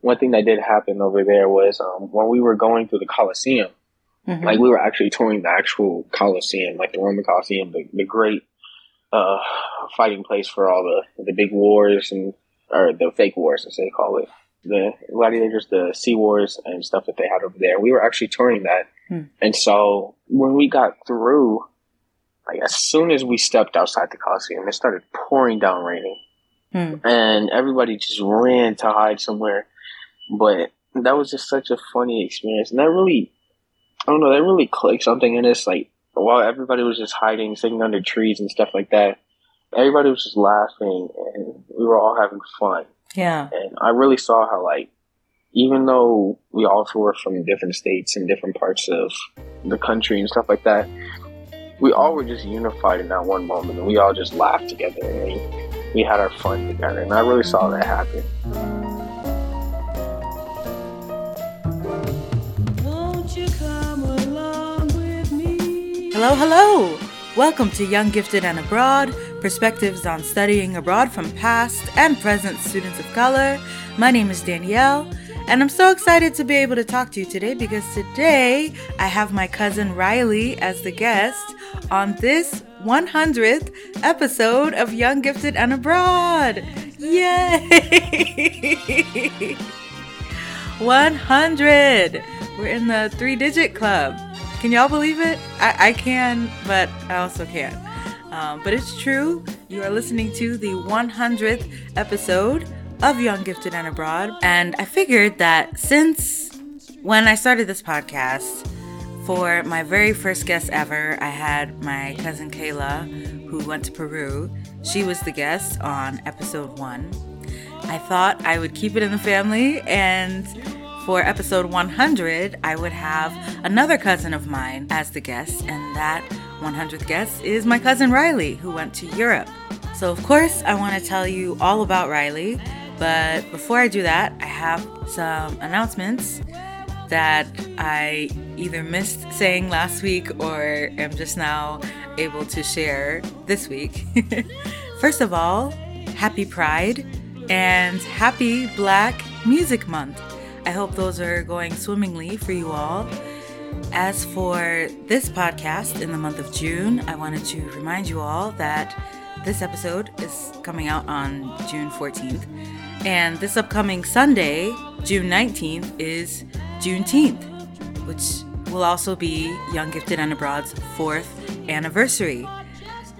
one thing that did happen over there was um, when we were going through the Coliseum, mm-hmm. like we were actually touring the actual Coliseum, like the Roman Coliseum, the, the great uh, fighting place for all the the big wars and or the fake wars, as they call it, the gladiators, the sea wars and stuff that they had over there. We were actually touring that, hmm. and so when we got through, like as soon as we stepped outside the Coliseum, it started pouring down raining, hmm. and everybody just ran to hide somewhere. But that was just such a funny experience, and that really, I don't know, that really clicked something in us. Like while everybody was just hiding, sitting under trees and stuff like that, everybody was just laughing, and we were all having fun. Yeah, and I really saw how like even though we all were from different states and different parts of the country and stuff like that, we all were just unified in that one moment, and we all just laughed together, and we, we had our fun together, and I really saw that happen. Hello, hello! Welcome to Young Gifted and Abroad Perspectives on Studying Abroad from Past and Present Students of Color. My name is Danielle, and I'm so excited to be able to talk to you today because today I have my cousin Riley as the guest on this 100th episode of Young Gifted and Abroad. Yay! 100! We're in the three digit club. Can y'all believe it? I, I can, but I also can't. Um, but it's true. You are listening to the 100th episode of Young Gifted and Abroad. And I figured that since when I started this podcast, for my very first guest ever, I had my cousin Kayla, who went to Peru. She was the guest on episode one. I thought I would keep it in the family and for episode 100, I would have another cousin of mine as the guest, and that 100th guest is my cousin Riley, who went to Europe. So, of course, I want to tell you all about Riley, but before I do that, I have some announcements that I either missed saying last week or am just now able to share this week. First of all, happy Pride and happy Black Music Month. I hope those are going swimmingly for you all. As for this podcast in the month of June, I wanted to remind you all that this episode is coming out on June 14th. And this upcoming Sunday, June 19th, is Juneteenth, which will also be Young Gifted and Abroad's fourth anniversary.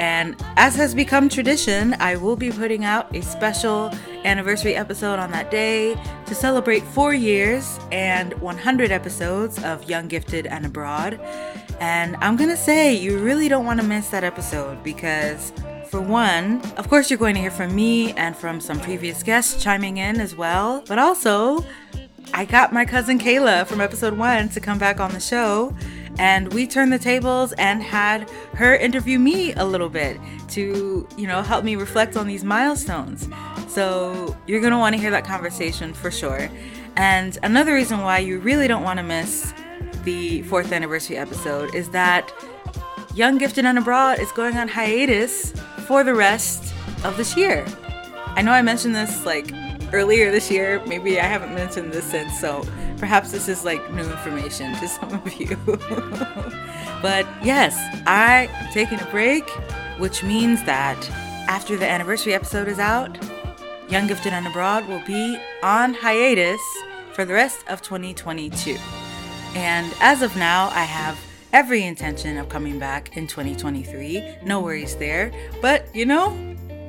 And as has become tradition, I will be putting out a special anniversary episode on that day to celebrate four years and 100 episodes of Young Gifted and Abroad. And I'm gonna say, you really don't wanna miss that episode because, for one, of course, you're going to hear from me and from some previous guests chiming in as well, but also, I got my cousin Kayla from episode one to come back on the show and we turned the tables and had her interview me a little bit to, you know, help me reflect on these milestones. So you're going to want to hear that conversation for sure. And another reason why you really don't want to miss the fourth anniversary episode is that Young Gifted and Abroad is going on hiatus for the rest of this year. I know I mentioned this like earlier this year. Maybe I haven't mentioned this since, so perhaps this is like new information to some of you. but yes, I am taking a break, which means that after the anniversary episode is out, Young Gifted and Abroad will be on hiatus for the rest of 2022. And as of now, I have every intention of coming back in 2023. No worries there. But you know,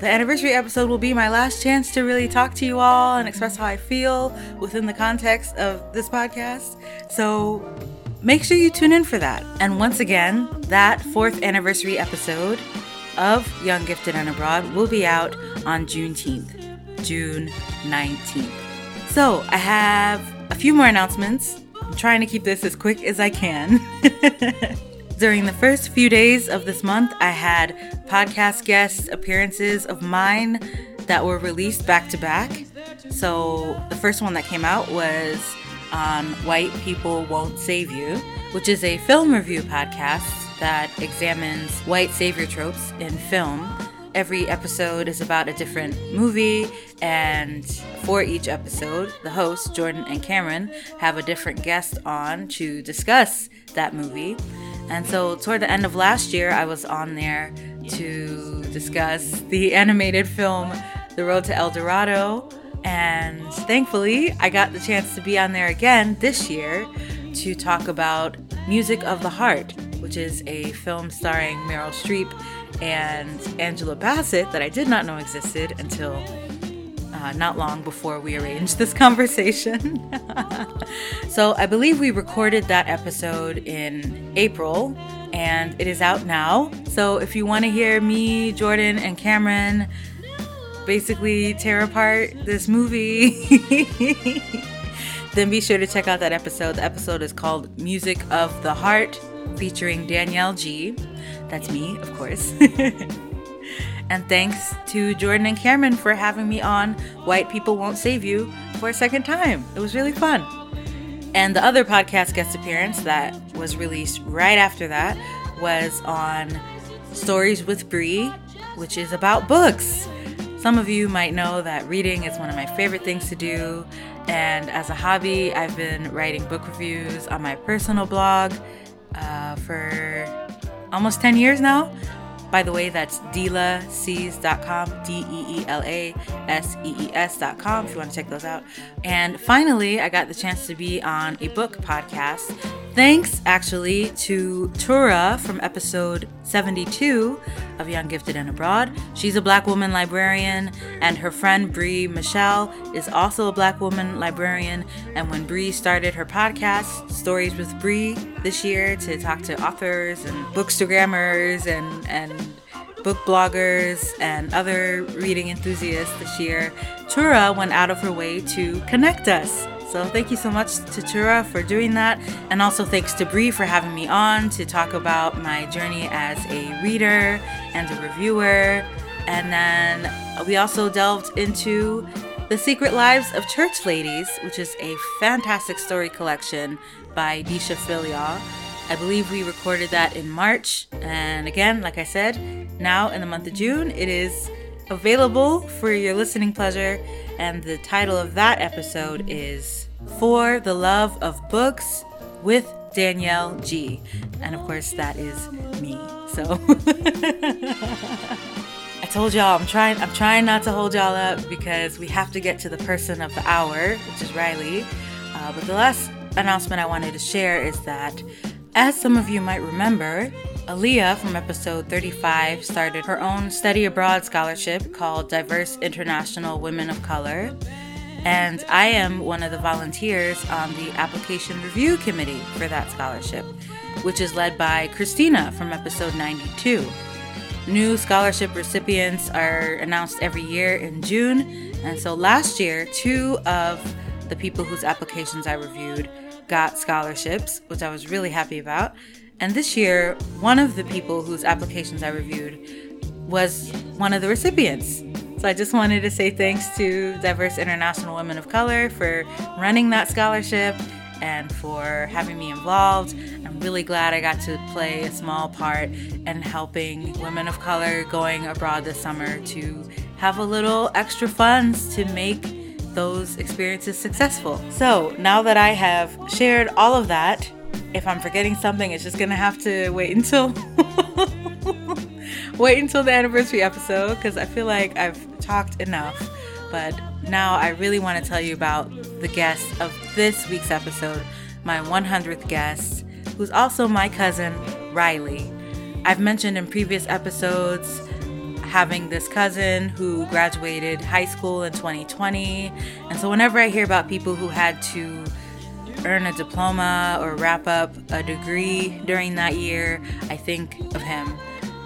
the anniversary episode will be my last chance to really talk to you all and express how I feel within the context of this podcast. So make sure you tune in for that. And once again, that fourth anniversary episode of Young Gifted and Abroad will be out on Juneteenth, June 19th. So I have a few more announcements. I'm trying to keep this as quick as I can. During the first few days of this month, I had podcast guest appearances of mine that were released back to back. So the first one that came out was on White People Won't Save You, which is a film review podcast that examines white savior tropes in film. Every episode is about a different movie, and for each episode, the hosts, Jordan and Cameron, have a different guest on to discuss that movie. And so, toward the end of last year, I was on there to discuss the animated film The Road to El Dorado. And thankfully, I got the chance to be on there again this year to talk about Music of the Heart, which is a film starring Meryl Streep and Angela Bassett that I did not know existed until uh, not long before we arranged this conversation. so I believe we recorded that episode in April and it is out now. So if you want to hear me, Jordan, and Cameron basically tear apart this movie, then be sure to check out that episode. The episode is called Music of the Heart featuring Danielle G. That's me, of course. and thanks to Jordan and Cameron for having me on White People Won't Save You for a second time. It was really fun. And the other podcast guest appearance that was released right after that was on Stories with Bree, which is about books. Some of you might know that reading is one of my favorite things to do. And as a hobby, I've been writing book reviews on my personal blog uh, for almost 10 years now. By the way, that's deelasees.com, D E E L A S E E S.com if you want to check those out. And finally, I got the chance to be on a book podcast Thanks actually to Tura from episode 72 of Young Gifted and Abroad. She's a black woman librarian, and her friend Bree Michelle is also a black woman librarian. And when Bree started her podcast, Stories with Bree, this year to talk to authors and bookstagrammers and, and book bloggers and other reading enthusiasts this year, Tura went out of her way to connect us. So thank you so much to Tura for doing that. And also thanks to Bree for having me on to talk about my journey as a reader and a reviewer. And then we also delved into The Secret Lives of Church Ladies, which is a fantastic story collection by Deesha Philyaw. I believe we recorded that in March. And again, like I said, now in the month of June, it is available for your listening pleasure. And the title of that episode is For the Love of Books with Danielle G. And of course, that is me. So I told y'all I'm trying I'm trying not to hold y'all up because we have to get to the person of the hour, which is Riley. Uh, but the last announcement I wanted to share is that, as some of you might remember, Aaliyah from episode 35 started her own study abroad scholarship called Diverse International Women of Color. And I am one of the volunteers on the application review committee for that scholarship, which is led by Christina from episode 92. New scholarship recipients are announced every year in June. And so last year, two of the people whose applications I reviewed got scholarships, which I was really happy about. And this year, one of the people whose applications I reviewed was one of the recipients. So I just wanted to say thanks to Diverse International Women of Color for running that scholarship and for having me involved. I'm really glad I got to play a small part in helping women of color going abroad this summer to have a little extra funds to make those experiences successful. So now that I have shared all of that, if I'm forgetting something, it's just gonna have to wait until wait until the anniversary episode because I feel like I've talked enough. But now I really want to tell you about the guest of this week's episode, my 100th guest, who's also my cousin, Riley. I've mentioned in previous episodes having this cousin who graduated high school in 2020. And so whenever I hear about people who had to earn a diploma or wrap up a degree during that year, I think of him.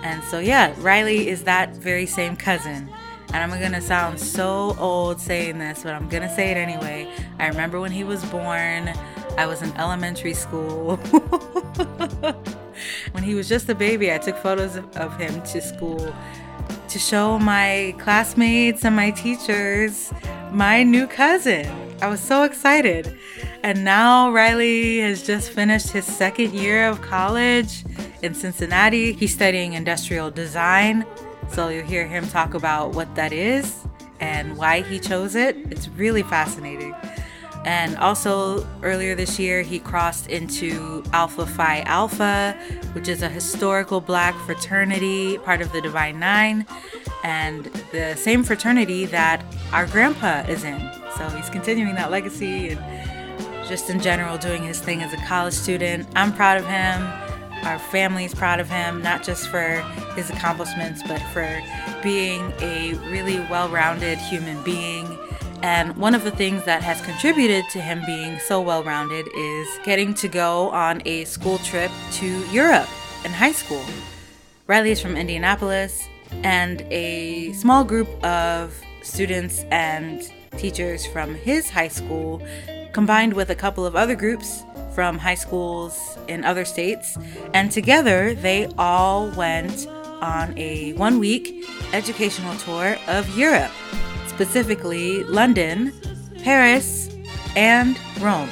And so, yeah, Riley is that very same cousin. And I'm gonna sound so old saying this, but I'm gonna say it anyway. I remember when he was born, I was in elementary school. when he was just a baby, I took photos of him to school to show my classmates and my teachers my new cousin. I was so excited. And now Riley has just finished his second year of college in Cincinnati. He's studying industrial design. So you'll hear him talk about what that is and why he chose it. It's really fascinating. And also, earlier this year, he crossed into Alpha Phi Alpha, which is a historical black fraternity, part of the Divine Nine, and the same fraternity that our grandpa is in. So he's continuing that legacy and just in general doing his thing as a college student. I'm proud of him. Our family's proud of him, not just for his accomplishments, but for being a really well rounded human being and one of the things that has contributed to him being so well rounded is getting to go on a school trip to Europe in high school. Riley is from Indianapolis, and a small group of students and teachers from his high school, combined with a couple of other groups from high schools in other states, and together they all went on a one week educational tour of Europe specifically London, Paris, and Rome.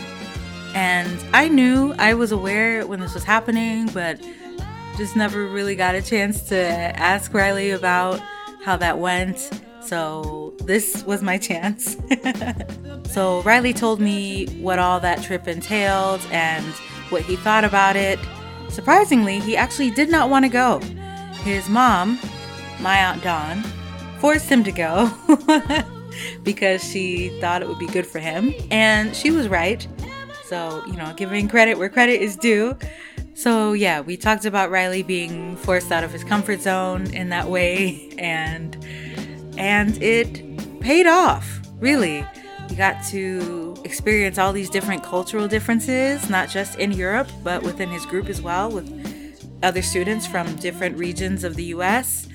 And I knew I was aware when this was happening, but just never really got a chance to ask Riley about how that went. So this was my chance. so Riley told me what all that trip entailed and what he thought about it. Surprisingly, he actually did not want to go. His mom, my Aunt Dawn, forced him to go because she thought it would be good for him. And she was right. So, you know, giving credit where credit is due. So, yeah, we talked about Riley being forced out of his comfort zone in that way and and it paid off. Really. We got to experience all these different cultural differences, not just in Europe, but within his group as well with other students from different regions of the US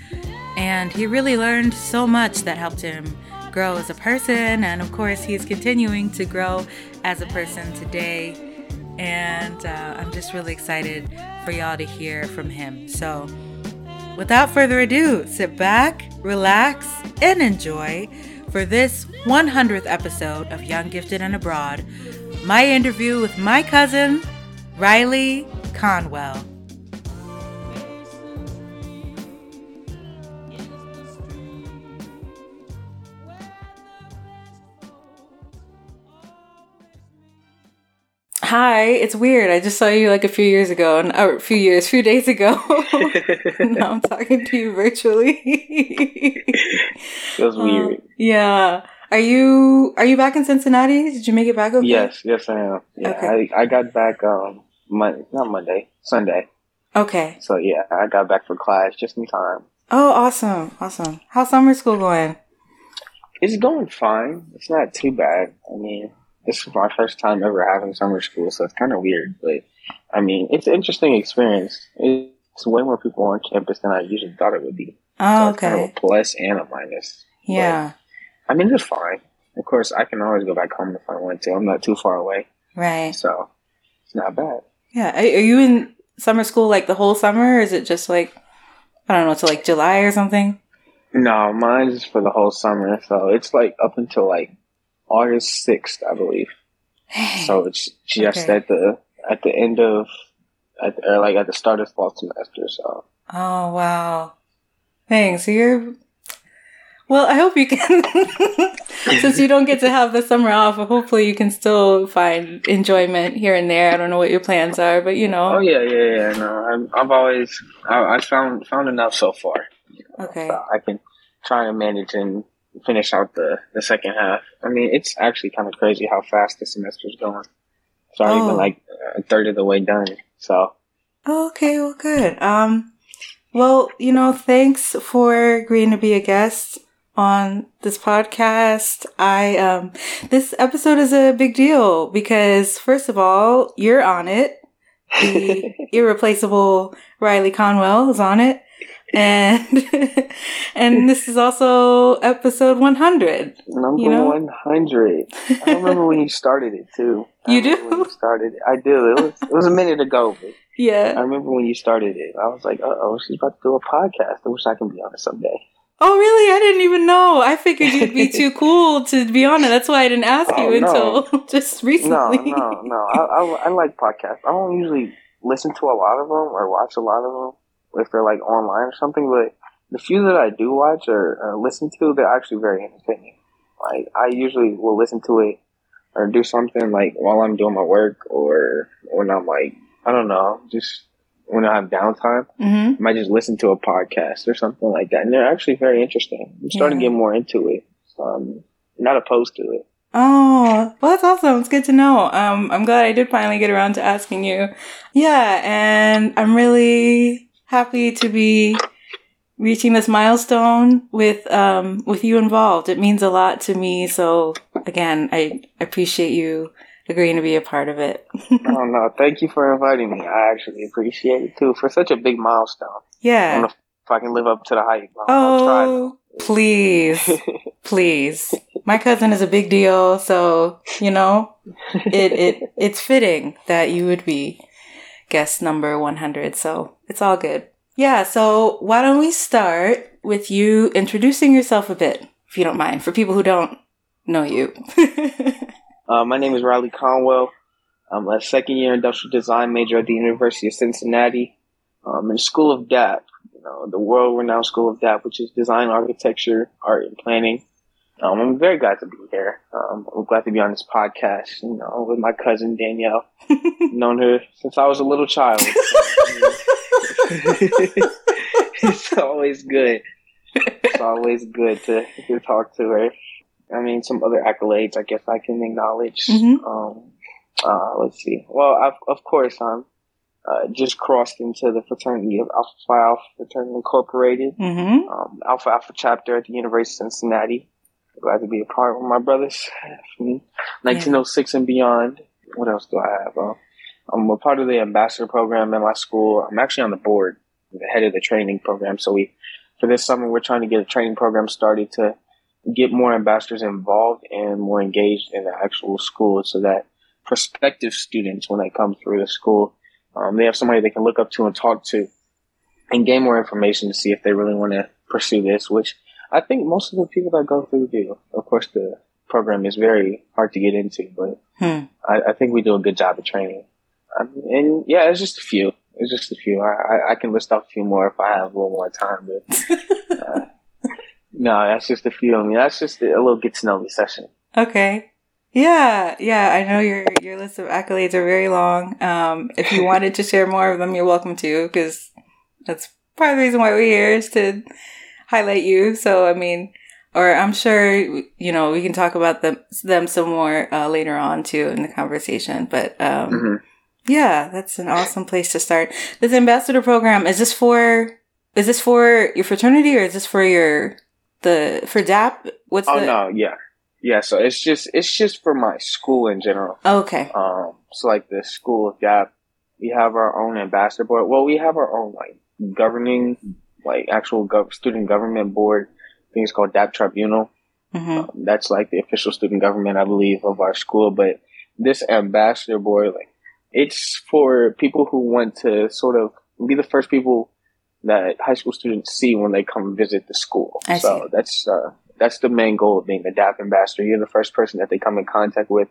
and he really learned so much that helped him grow as a person. And of course, he's continuing to grow as a person today. And uh, I'm just really excited for y'all to hear from him. So, without further ado, sit back, relax, and enjoy for this 100th episode of Young, Gifted, and Abroad my interview with my cousin, Riley Conwell. Hi, it's weird. I just saw you like a few years ago, and a few years, few days ago. now I'm talking to you virtually. Feels um, weird. Yeah. Are you are you back in Cincinnati? Did you make it back okay? Yes, yes, I am. Yeah, okay. I, I got back um Monday, not Monday, Sunday. Okay. So yeah, I got back for class just in time. Oh, awesome, awesome. How's summer school going? It's going fine. It's not too bad. I mean, this is my first time ever having summer school, so it's kind of weird. But I mean, it's an interesting experience. It's way more people on campus than I usually thought it would be. Oh, so okay. Kind of a plus and a minus. Yeah. But, I mean, it's fine. Of course, I can always go back home if I want to. I'm not too far away. Right. So it's not bad. Yeah. Are, you in summer school like the whole summer, or is it just like I don't know, to like July or something? No, mine is for the whole summer. So it's like up until like August sixth, I believe. So it's just okay. at the at the end of at the, or like at the start of fall semester. So. Oh wow! Thanks. So you're. Well, I hope you can. Since you don't get to have the summer off, hopefully you can still find enjoyment here and there. I don't know what your plans are, but you know. Oh yeah, yeah, yeah. No, I'm, I've always I, I found found enough so far. You know, okay. So I can try and manage and finish out the, the second half. I mean, it's actually kind of crazy how fast the semester's going. It's already oh. been like a third of the way done. So. Okay, well, good. Um, well, you know, thanks for agreeing to be a guest on this podcast. I, um, this episode is a big deal because first of all, you're on it. The irreplaceable Riley Conwell is on it and and this is also episode 100 number you know? 100 i remember when you started it too I you do when you started i do it was, it was a minute ago but yeah i remember when you started it i was like oh she's about to do a podcast i wish i can be on it someday Oh really? I didn't even know. I figured you'd be too cool to be on it. That's why I didn't ask oh, you no. until just recently. No, no, no. I, I, I like podcasts. I don't usually listen to a lot of them or watch a lot of them if they're like online or something. But the few that I do watch or uh, listen to, they're actually very entertaining. Like I usually will listen to it or do something like while I'm doing my work or when I'm like I don't know, just when I have downtime, mm-hmm. I might just listen to a podcast or something like that, and they're actually very interesting. I'm starting yeah. to get more into it, so I'm not opposed to it. Oh, well, that's awesome. It's good to know. Um, I'm glad I did finally get around to asking you. Yeah, and I'm really happy to be reaching this milestone with um with you involved. It means a lot to me. So again, I appreciate you agreeing to be a part of it. oh no, thank you for inviting me. I actually appreciate it too for such a big milestone. Yeah. if I can live up to the hype. oh, please, please. My cousin is a big deal, so you know, it it it's fitting that you would be guest number one hundred. So it's all good. Yeah, so why don't we start with you introducing yourself a bit, if you don't mind, for people who don't know you. uh, my name is Riley Conwell. I'm a second year industrial design major at the University of Cincinnati. I'm in the School of DAP, you know, the world renowned School of DAP, which is design, architecture, art, and planning. Um, I'm very glad to be here. Um, I'm glad to be on this podcast, you know, with my cousin Danielle. Known her since I was a little child. it's always good. It's always good to, to talk to her. I mean, some other accolades I guess I can acknowledge. Mm-hmm. Um, uh, let's see. Well, I've, of course, I'm uh, just crossed into the fraternity of Alpha Phi Alpha Fraternity Incorporated, mm-hmm. um, Alpha Alpha chapter at the University of Cincinnati. Glad to be a part of my brothers from 1906 yeah. and beyond. What else do I have? Uh, I'm a part of the ambassador program at my school. I'm actually on the board, the head of the training program. So we, for this summer, we're trying to get a training program started to get more ambassadors involved and more engaged in the actual school so that prospective students, when they come through the school, um, they have somebody they can look up to and talk to and gain more information to see if they really want to pursue this, which I think most of the people that go through do. Of course, the program is very hard to get into, but hmm. I, I, think we do a good job of training. Um, and yeah, it's just a few. It's just a few. I, I, can list off a few more if I have a little more time. But uh, no, that's just a few. I mean, that's just a little get to know me session. Okay. Yeah, yeah. I know your your list of accolades are very long. Um, if you wanted to share more of them, you're welcome to, because that's part of the reason why we're here is to highlight you. So I mean, or I'm sure you know we can talk about them them some more uh, later on too in the conversation. But um, mm-hmm. Yeah, that's an awesome place to start. This ambassador program is this for is this for your fraternity or is this for your the for DAP? What's oh the... no, yeah, yeah. So it's just it's just for my school in general. Okay. Um. So like the school of DAP, we have our own ambassador board. Well, we have our own like governing, like actual gov- student government board. I think it's called DAP Tribunal. Mm-hmm. Um, that's like the official student government, I believe, of our school. But this ambassador board, like it's for people who want to sort of be the first people that high school students see when they come visit the school. I so see. that's uh, that's the main goal of being a DAP ambassador. You're the first person that they come in contact with.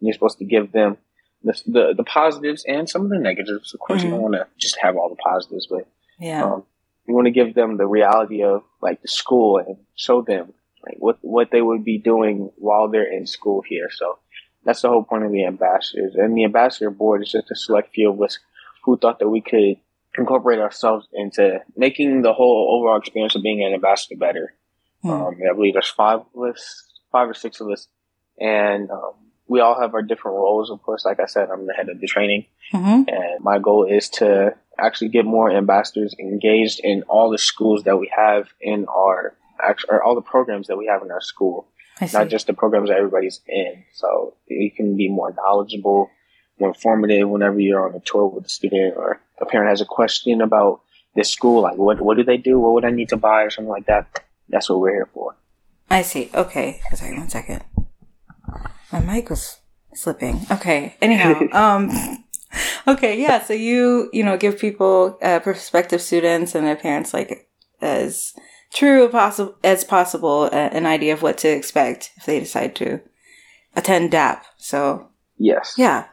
And you're supposed to give them the, the, the positives and some of the negatives. Of course, mm-hmm. you don't want to just have all the positives, but yeah, um, you want to give them the reality of like the school and show them like what what they would be doing while they're in school here. So that's the whole point of the ambassadors. And the ambassador board is just a select few of us who thought that we could incorporate ourselves into making the whole overall experience of being an ambassador better. Mm. Um, I believe there's five of us, five or six of us, and um, we all have our different roles. Of course, like I said, I'm the head of the training, mm-hmm. and my goal is to actually get more ambassadors engaged in all the schools that we have in our, or all the programs that we have in our school not just the programs that everybody's in. So you can be more knowledgeable, more informative whenever you're on a tour with a student or a parent has a question about this school, like what what do they do? What would I need to buy or something like that? That's what we're here for. I see. Okay. Sorry, one second. My mic was slipping. Okay. Anyhow, um, okay, yeah. So you, you know, give people, uh, prospective students and their parents like as true possible as possible uh, an idea of what to expect if they decide to attend DAP. So yes, yeah,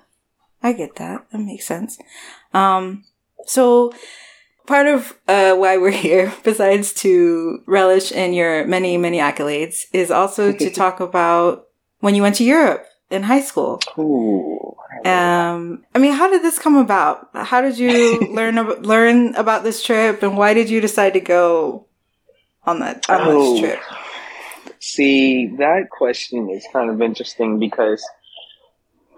I get that. That makes sense. Um, so part of uh, why we're here, besides to relish in your many, many accolades, is also to talk about when you went to Europe in high school. Ooh. Um, I mean, how did this come about? How did you learn ab- learn about this trip, and why did you decide to go on that on Oh. this trip? See, that question is kind of interesting because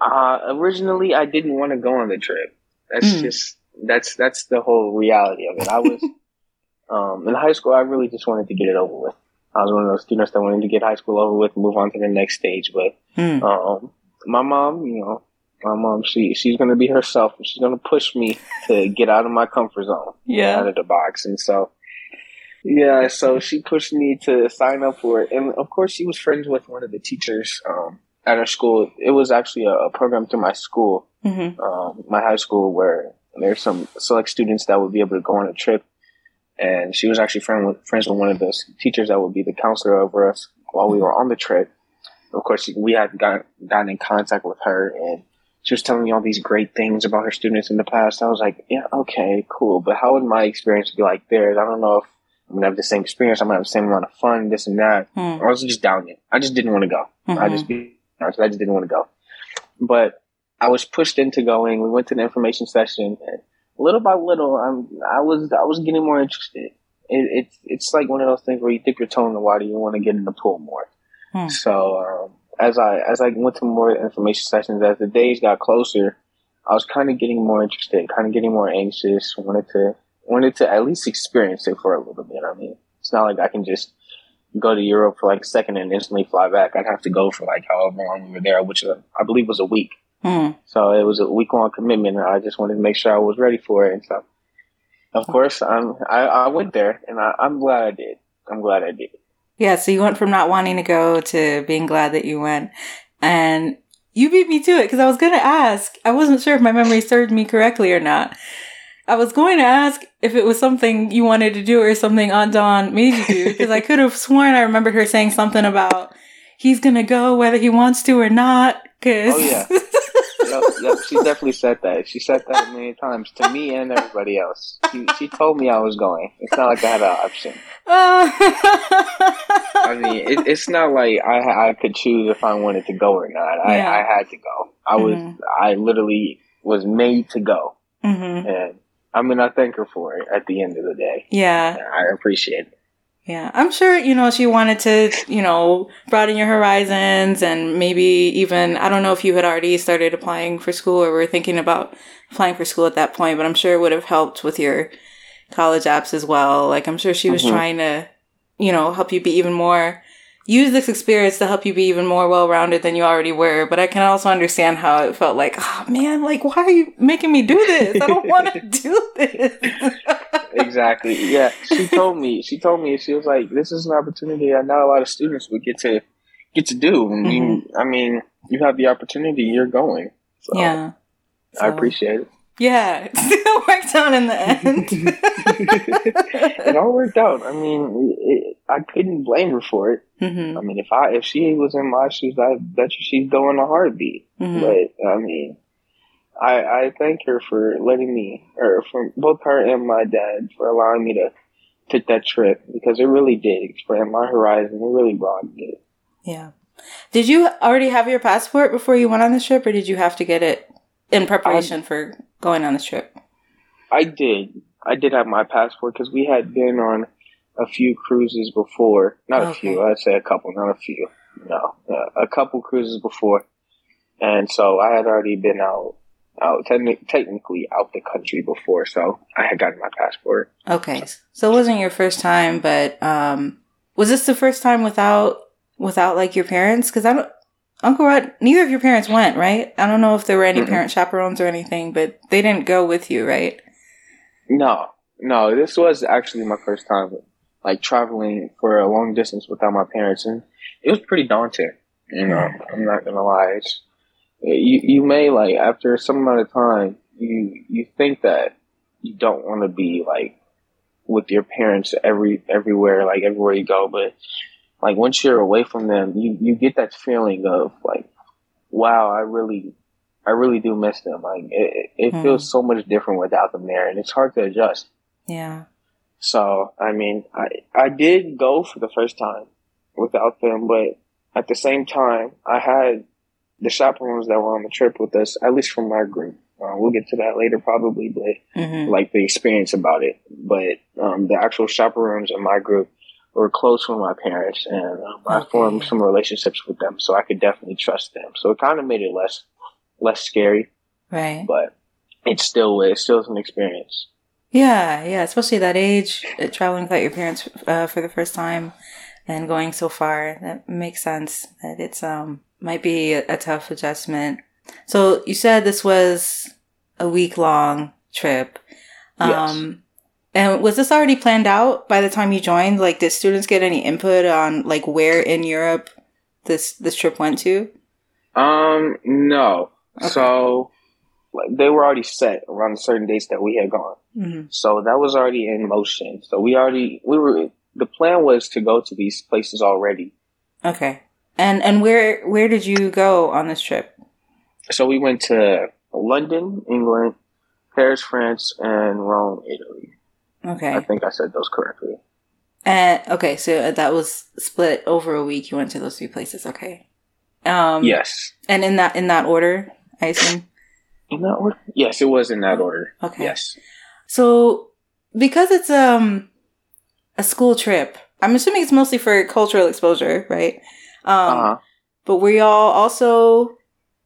uh, originally I didn't want to go on the trip. That's Mm. just that's that's the whole reality of it. I was um, in high school. I really just wanted to get it over with. I was one of those students that wanted to get high school over with, and move on to the next stage. But Hmm. um, my mom, you know, my mom, she she's gonna be herself. and She's gonna push me to get out of my comfort zone Yeah. out of the box. And so, yeah, so she pushed me to sign up for it. And of course, she was friends with one of the teachers um, at her school. It was actually a, a program through my school, hmm um, my high school, where there's some select students that would be able to go on a trip. And she was actually friend with, friends with one of those teachers that would be the counselor over us while we were on the trip. Of course, we had got, gotten in contact with her and she was telling me all these great things about her students in the past. I was like, yeah, okay, cool. But how would my experience be like theirs? I don't know if I'm going to have the same experience. I'm going to have the same amount of fun, this and that. Hmm. I was just down it. I just didn't want to go. I Mhm. just be honest, I just didn't want to go. But I was pushed into going. We went to the information session, and little by little, I'm I was I was getting more interested. It, it's it's like one of those things where you dip your toe in the water, you want to get in the pool more. Hmm. So um, as I as I went to more information sessions, as the days got closer, I was kind of getting more interested, kind of getting more anxious. Wanted to wanted to at least experience it for a little bit. I mean, it's not like I can just go to Europe for like a second and instantly fly back. I'd have to go for like however long we were there, which uh, I believe was a week. Hmm. So it was a week long commitment. And I just wanted to make sure I was ready for it. And so, of course, I'm, I, I went there and I, I'm glad I did. I'm glad I did. Yeah, so you went from not wanting to go to being glad that you went. And you beat me to it because I was going to ask. I wasn't sure if my memory served me correctly or not. I was going to ask if it was something you wanted to do or something Aunt Dawn made you do because I could have sworn I remembered her saying something about he's going to go whether he wants to or not. Cause Oh, yeah. Yep, yep, she definitely said that. She said that many times to me and everybody else. She, she told me I was going. It's not like I had an option. I mean, it, it's not like I I could choose if I wanted to go or not. I, Yeah. I had to go. I was Mhm. I literally was made to go, hmm and I mean I thank her for it. At the end of the day, Yeah. I appreciate it. Yeah, I'm sure, you know, she wanted to, you know, broaden your horizons and maybe even, I don't know if you had already started applying for school or were thinking about applying for school at that point, but I'm sure it would have helped with your college apps as well. Like, I'm sure she was Mhm. trying to, you know, help you be even more, use this experience to help you be even more well rounded than you already were. But I can also understand how it felt like, oh man, like, why are you making me do this? I don't want to do this. exactly. Yeah, she told me. She told me she was like, "This is an opportunity that not a lot of students would get to get to do." And you, mm-hmm. I mean, you have the opportunity. You're going. So yeah. I appreciate it. Yeah, it still worked out in the end. it all worked out. I mean, it, I couldn't blame her for it. hmm I mean, if I if she was in my shoes, I bet you she'd go in a heartbeat. hmm But I mean, I I thank her for letting me, or for both her and my dad, for allowing me to take that trip because it really did expand my horizon. It really broadened it. Yeah. Did you already have your passport before you went on the trip, or did you have to get it in preparation for going on this trip? I did. I did have my passport because we had been on a few cruises before. Not a few. I'd say a couple, not a few. No, uh, a couple cruises before, and so I had already been out, out techni- technically out the country before. So I had gotten my passport. Okay, so it wasn't your first time, but um, was this the first time without without like your parents? Because I don't. Uncle Rod, neither of your parents went, right? I don't know if there were any Mm-mm. parent chaperones or anything, but they didn't go with you, right? No, no, this was actually my first time, like traveling for a long distance without my parents, and it was pretty daunting. You know, I'm not gonna lie. It's, you you may like after some amount of time, you you think that you don't want to be like with your parents every everywhere, like everywhere you go, but like once you're away from them, you you get that feeling of like, wow, I really. I really do miss them. Like it, it Hmm. feels so much different without them there, and it's hard to adjust. Yeah. So I mean, I I did go for the first time without them, but at the same time, I had the chaperones that were on the trip with us, at least from my group. Uh, we'll get to that later, probably, but mm-hmm. like the experience about it. But um, the actual chaperones in my group were close with my parents, and um, okay. I formed some relationships with them, so I could definitely trust them. So it kind of made it less less scary, right? But it still it still is an experience. Yeah, yeah, especially that age, uh, traveling without your parents uh, for the first time and going so far. That makes sense. That it's um might be a, a tough adjustment. So you said this was a week long trip. Um, yes. And was this already planned out by the time you joined? Like, did students get any input on like where in Europe this this trip went to? Um, no. Okay. So like, they were already set around certain dates that we had gone. Mm-hmm. So that was already in motion. So we already we were the plan was to go to these places already. Okay. And and where where did you go on this trip? So we went to London, England, Paris, France, and Rome, Italy. Okay. I think I said those correctly. And okay, so that was split over a week. You went to those three places. Okay. Um, yes. And in that in that order, I assume. In that order? Yes, it was in that order. Okay. Yes. So because it's um a school trip, I'm assuming it's mostly for cultural exposure, right? Um, uh-huh. But were y'all also?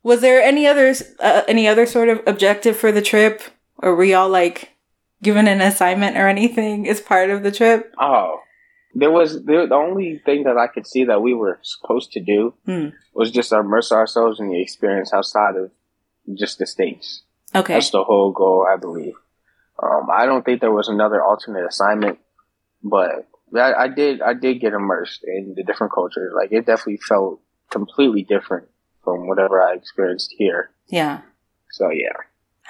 Was there any other uh, any other sort of objective for the trip, or were y'all like given an assignment or anything as part of the trip? Oh, there was there, the only thing that I could see that we were supposed to do hmm. was just immerse ourselves in the experience outside of just the states. Okay, that's the whole goal, I believe. Um, I don't think there was another alternate assignment, but I, I did I did get immersed in the different cultures. Like it definitely felt completely different from whatever I experienced here. Yeah. So yeah.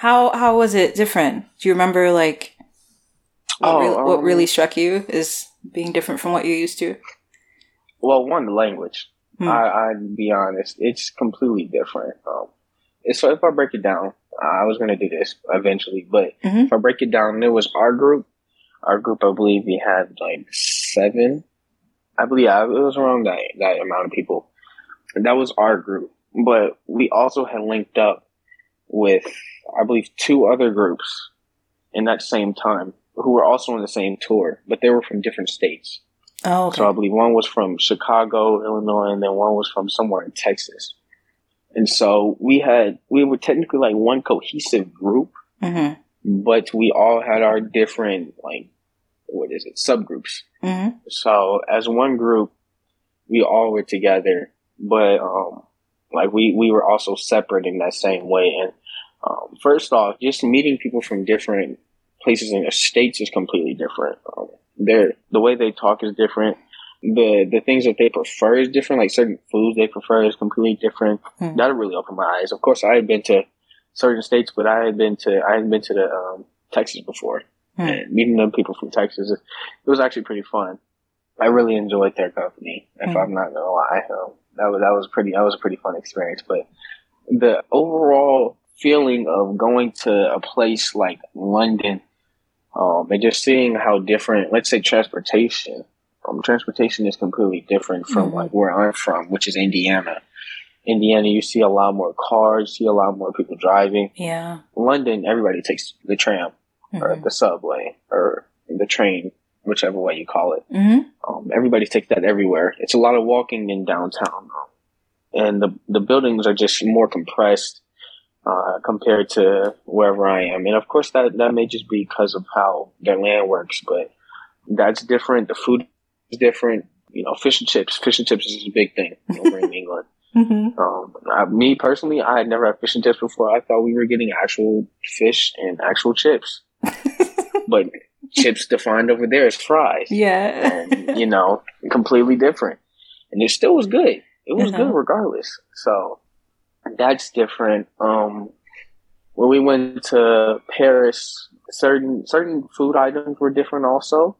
How how was it different? Do you remember like what, oh, re- um, what really struck you as being different from what you're used to? Well, one, the language. Hmm. I, I'd be honest, it's completely different. Um, so if I break it down, I was going to do this eventually, but mm-hmm. if I break it down, there was our group. Our group, I believe, we had like seven. I believe yeah, it was around that that amount of people. And that was our group, but we also had linked up with I believe, two other groups in that same time who were also on the same tour, but they were from different states. Oh, okay. So I believe one was from Chicago, Illinois, and then one was from somewhere in Texas. And so we had, we were technically like one cohesive group, mm-hmm. but we all had our different, like, what is it, subgroups. Mm-hmm. So as one group, we all were together, but, um, like we, we were also separate in that same way. And um, first off, just meeting people from different places in the states is completely different. Um, the way they talk is different. The the things that they prefer is different. Like certain foods they prefer is completely different. Mm. That really opened my eyes. Of course, I had been to certain states, but I had been to I had been to the um, Texas before, mm. and meeting them people from Texas, it, was actually pretty fun. I really enjoyed their company. If mm. I'm not gonna lie, um, that was that was pretty that was a pretty fun experience. But the overall feeling of going to a place like London um, and just seeing how different, let's say, transportation. Um, transportation is completely different from mm-hmm. like where I'm from, which is Indiana. Indiana, you see a lot more cars, see a lot more people driving. Yeah. London, everybody takes the tram mm-hmm. or the subway or the train, whichever way you call it. Mm-hmm. Um, everybody takes that everywhere. It's a lot of walking in downtown, and the the buildings are just more compressed uh, compared to wherever I am. And of course, that, that may just be because of how their land works, but that's different. The food is different. You know, fish and chips. Fish and chips is a big thing over in England. Mm-hmm. Um, I, me personally, I had never had fish and chips before. I thought we were getting actual fish and actual chips, but chips defined over there as fries. Yeah, and, you know, completely different, and it still was good. It was uh-huh. good regardless. So that's different. Um, when we went to Paris, certain certain food items were different also.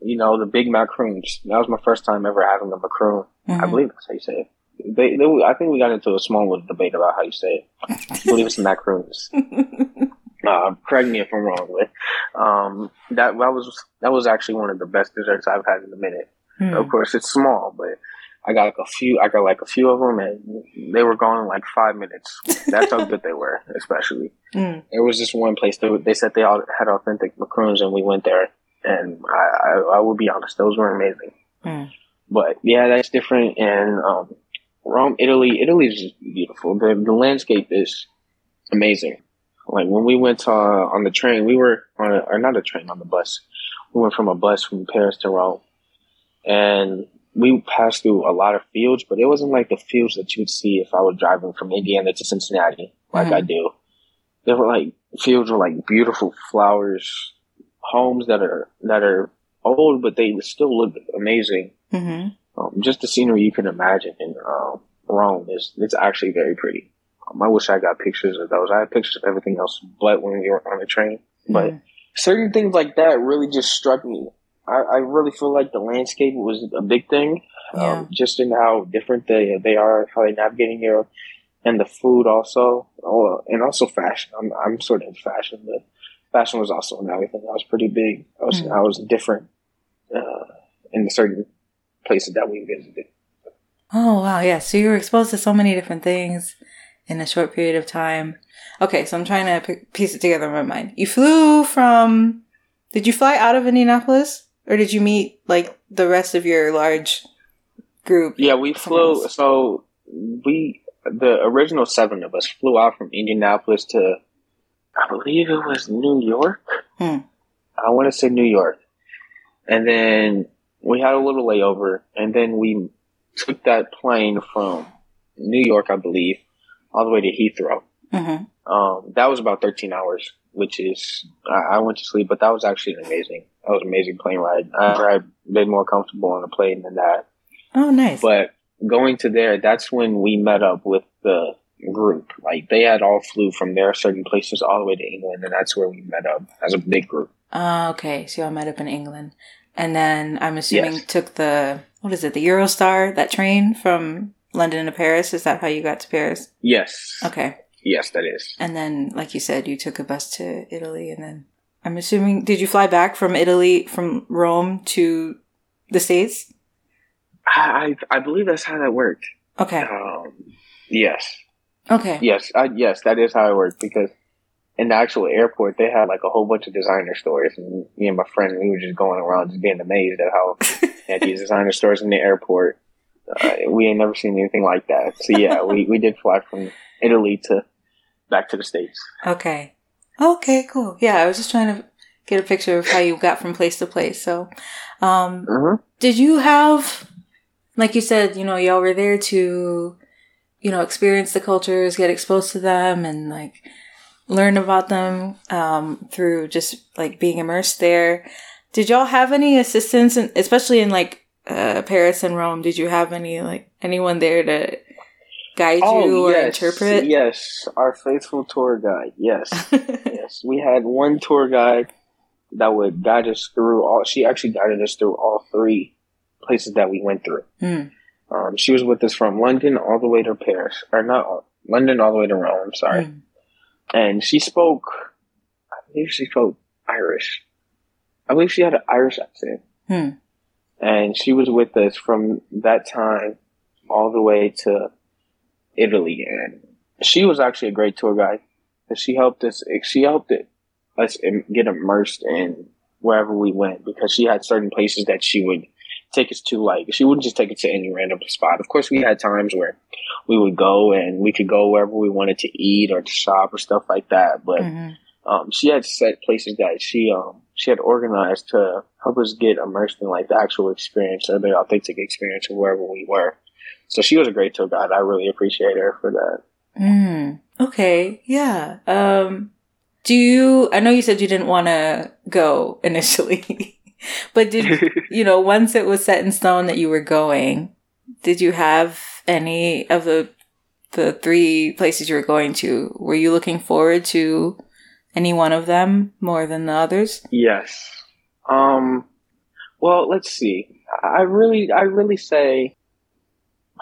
You know, the big macaroons. That was my first time ever having a macaroon. Mm-hmm. I believe that's how you say it. They, they, I think we got into a small little debate about how you say it. I believe it's macaroons. Uh, correct me if I'm wrong with um, that. That was that was actually one of the best desserts I've had in a minute. Mm. Of course, it's small, but I got like a few. I got like a few of them, and they were gone in like five minutes. That's how good they were. Especially, mm. there was this one place that they said they all had authentic macaroons, and we went there, and I, I, I will be honest, those were amazing. Mm. But yeah, that's different. And um, Rome, Italy, Italy is beautiful. The the landscape is amazing. Like when we went uh, on the train, we were on a, or not a train on the bus. We went from a bus from Paris to Rome, and we passed through a lot of fields, but it wasn't like the fields that you would see if I was driving from Indiana to Cincinnati, like mm-hmm. I do. They were like fields with like beautiful flowers, homes that are that are old, but they still look amazing. Mm-hmm. Um, just the scenery you can imagine in um, Rome is it's actually very pretty. Um, I wish I got pictures of those. I had pictures of everything else, but when we were on the train, mm-hmm. but certain things like that really just struck me I, I really feel like the landscape was a big thing, yeah. um, just in how different they they are, how they're navigating here, and the food also, oh, and also fashion. I'm I'm sort of in fashion, but fashion was also another thing. I was pretty big. I was mm. I was different uh, in the certain places that we visited. Oh wow, yeah. So you were exposed to so many different things in a short period of time. Okay, so I'm trying to piece it together in my mind. You flew from. Did you fly out of Indianapolis? Or did you meet like the rest of your large group? Yeah, we flew. Else? So we, the original seven of us, flew out from Indianapolis to, I believe it was New York. Hmm. I want to say New York, and then we had a little layover, and then we took that plane from New York, I believe, all the way to Heathrow. Mm-hmm. Um, that was about 13 hours, which is I, I, went to sleep, but that was actually amazing. That was an amazing plane ride. I, I've been more comfortable on a plane than that. Oh, nice. But going to there, that's when we met up with the group. Like they had all flew from their certain places all the way to England, and that's where we met up as a big group. Oh, okay. So y'all met up in England, and then I'm assuming yes. took the what is it, the Eurostar, that train from London to Paris. Is that how you got to Paris? Yes. Okay. Yes, that is. And then, like you said, you took a bus to Italy, and then I'm assuming, did you fly back from Italy, from Rome to the States? I I believe that's how that worked. Okay. Um, yes. Okay. Yes, I, yes, that is how it worked because in the actual airport they had like a whole bunch of designer stores, and me and my friend we were just going around just being amazed at how they had these designer stores in the airport. Uh, we ain't never seen anything like that. So yeah, we we did fly from Italy to back to the states. Okay. Okay, cool. Yeah, I was just trying to get a picture of how you got from place to place. So, um, mm-hmm. did you have, like you said, you know, y'all were there to, you know, experience the cultures, get exposed to them, and like learn about them um, through just like being immersed there. Did y'all have any assistance, in, especially in like uh, Paris and Rome? Did you have any like anyone there to guide oh, you or yes, interpret? Yes, our faithful tour guide. Yes, yes. We had one tour guide that would guide us through all. She actually guided us through all three places that we went through. Mm. Um, she was with us from London all the way to Paris, or not London all the way to Rome. I'm sorry, mm. and she spoke. I believe she spoke Irish. I believe she had an Irish accent. Mm. And she was with us from that time all the way to Italy, and she was actually a great tour guide. And she helped us. She helped it, us get immersed in wherever we went because she had certain places that she would take us to. Like she wouldn't just take us to any random spot. Of course, we had times where we would go and we could go wherever we wanted to eat or to shop or stuff like that. But mm-hmm. um, she had set places that she um, she had organized to help us get immersed in like the actual experience or the authentic experience of wherever we were. So she was a great tour guide. I really appreciate her for that. Mm, okay. Yeah. Um, do you, I know you said you didn't want to go initially, but did, you know, once it was set in stone that you were going, did you have any of the, the three places you were going to? Were you looking forward to any one of them more than the others? Yes. Um, well, let's see. I really, I really say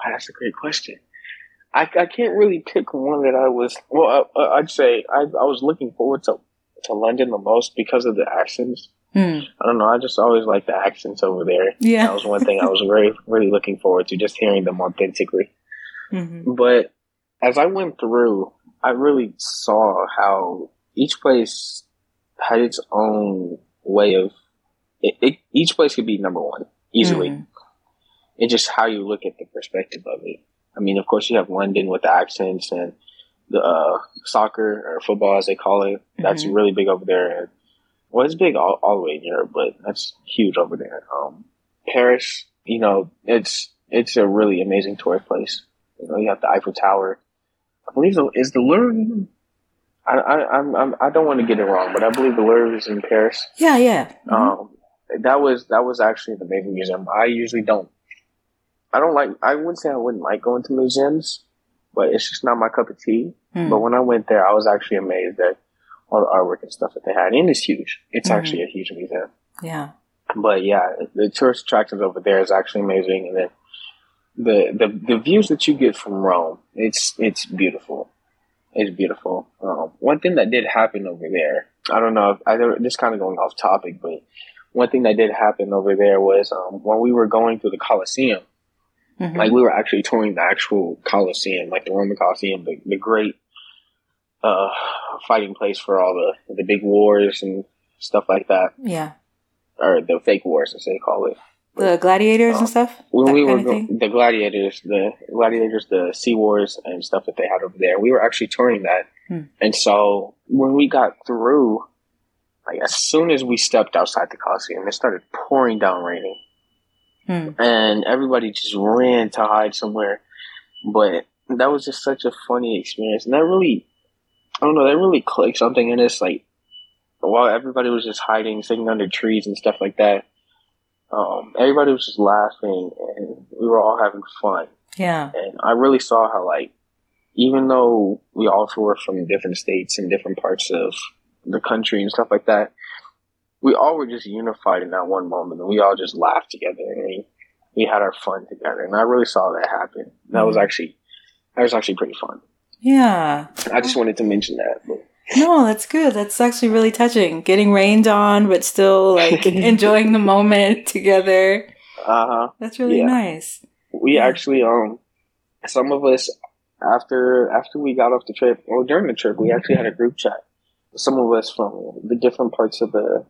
that's a great question. I, I can't really pick one that I was. Well, I, I'd say I, I was looking forward to to London the most because of the accents. Hmm. I don't know. I just always like the accents over there. Yeah. That was one thing I was very, really looking forward to, just hearing them authentically. hmm But as I went through, I really saw how each place had its own way of. It, it, each place could be number one easily. Mhm. It's just how you look at the perspective of it. I mean, of course, you have London with the accents and the uh, soccer or football, as they call it. That's Mhm. really big over there. And, well, it's big all, all the way in Europe, but that's huge over there. Um, Paris, you know, it's it's a really amazing tourist place. You know, you have the Eiffel Tower. I believe the, is the Louvre. I I I'm, I'm I don't want to get it wrong, but I believe the Louvre is in Paris. Yeah, yeah. Mhm. Um, that was that was actually the amazing museum. I usually don't. I don't like. I wouldn't say I wouldn't like going to museums, but it's just not my cup of tea. Hmm. But when I went there, I was actually amazed at all the artwork and stuff that they had, and it's huge. It's Mhm. actually a huge museum. yeah. But yeah, the tourist attractions over there is actually amazing, and then the the the views that you get from Rome, it's it's beautiful. It's beautiful. Um, one thing that did happen over there, I don't know, if, I this kind of going off topic, but one thing that did happen over there was um, when we were going through the Colosseum, Mhm. like we were actually touring the actual Colosseum, like the Roman Colosseum, the, the great uh, fighting place for all the the big wars and stuff like that, yeah. or the fake wars as they call it. The gladiators and stuff. When we were kind of go- thing? the gladiators, the gladiators, the sea wars and stuff that they had over there, we were actually touring that. Hmm. And so when we got through, like as soon as we stepped outside the Coliseum, it started pouring down raining. Hmm. and everybody just ran to hide somewhere. But that was just such a funny experience, and that really, I don't know, that really clicked something in us. Like while everybody was just hiding, sitting under trees and stuff like that, um, everybody was just laughing, and we were all having fun. Yeah. And I really saw how, like, even though we all were from different states and different parts of the country and stuff like that, we all were just unified in that one moment, and we all just laughed together, and we we had our fun together. And I really saw that happen. That was Mhm. actually that was actually pretty fun. Yeah. I just wanted to mention that. But No, that's good. That's actually really touching. Getting rained on, but still like enjoying the moment together. uh huh. That's really Yeah. nice. We Yeah. actually um some of us after after we got off the trip or during the trip we actually had a group chat. Some of us from the different parts of the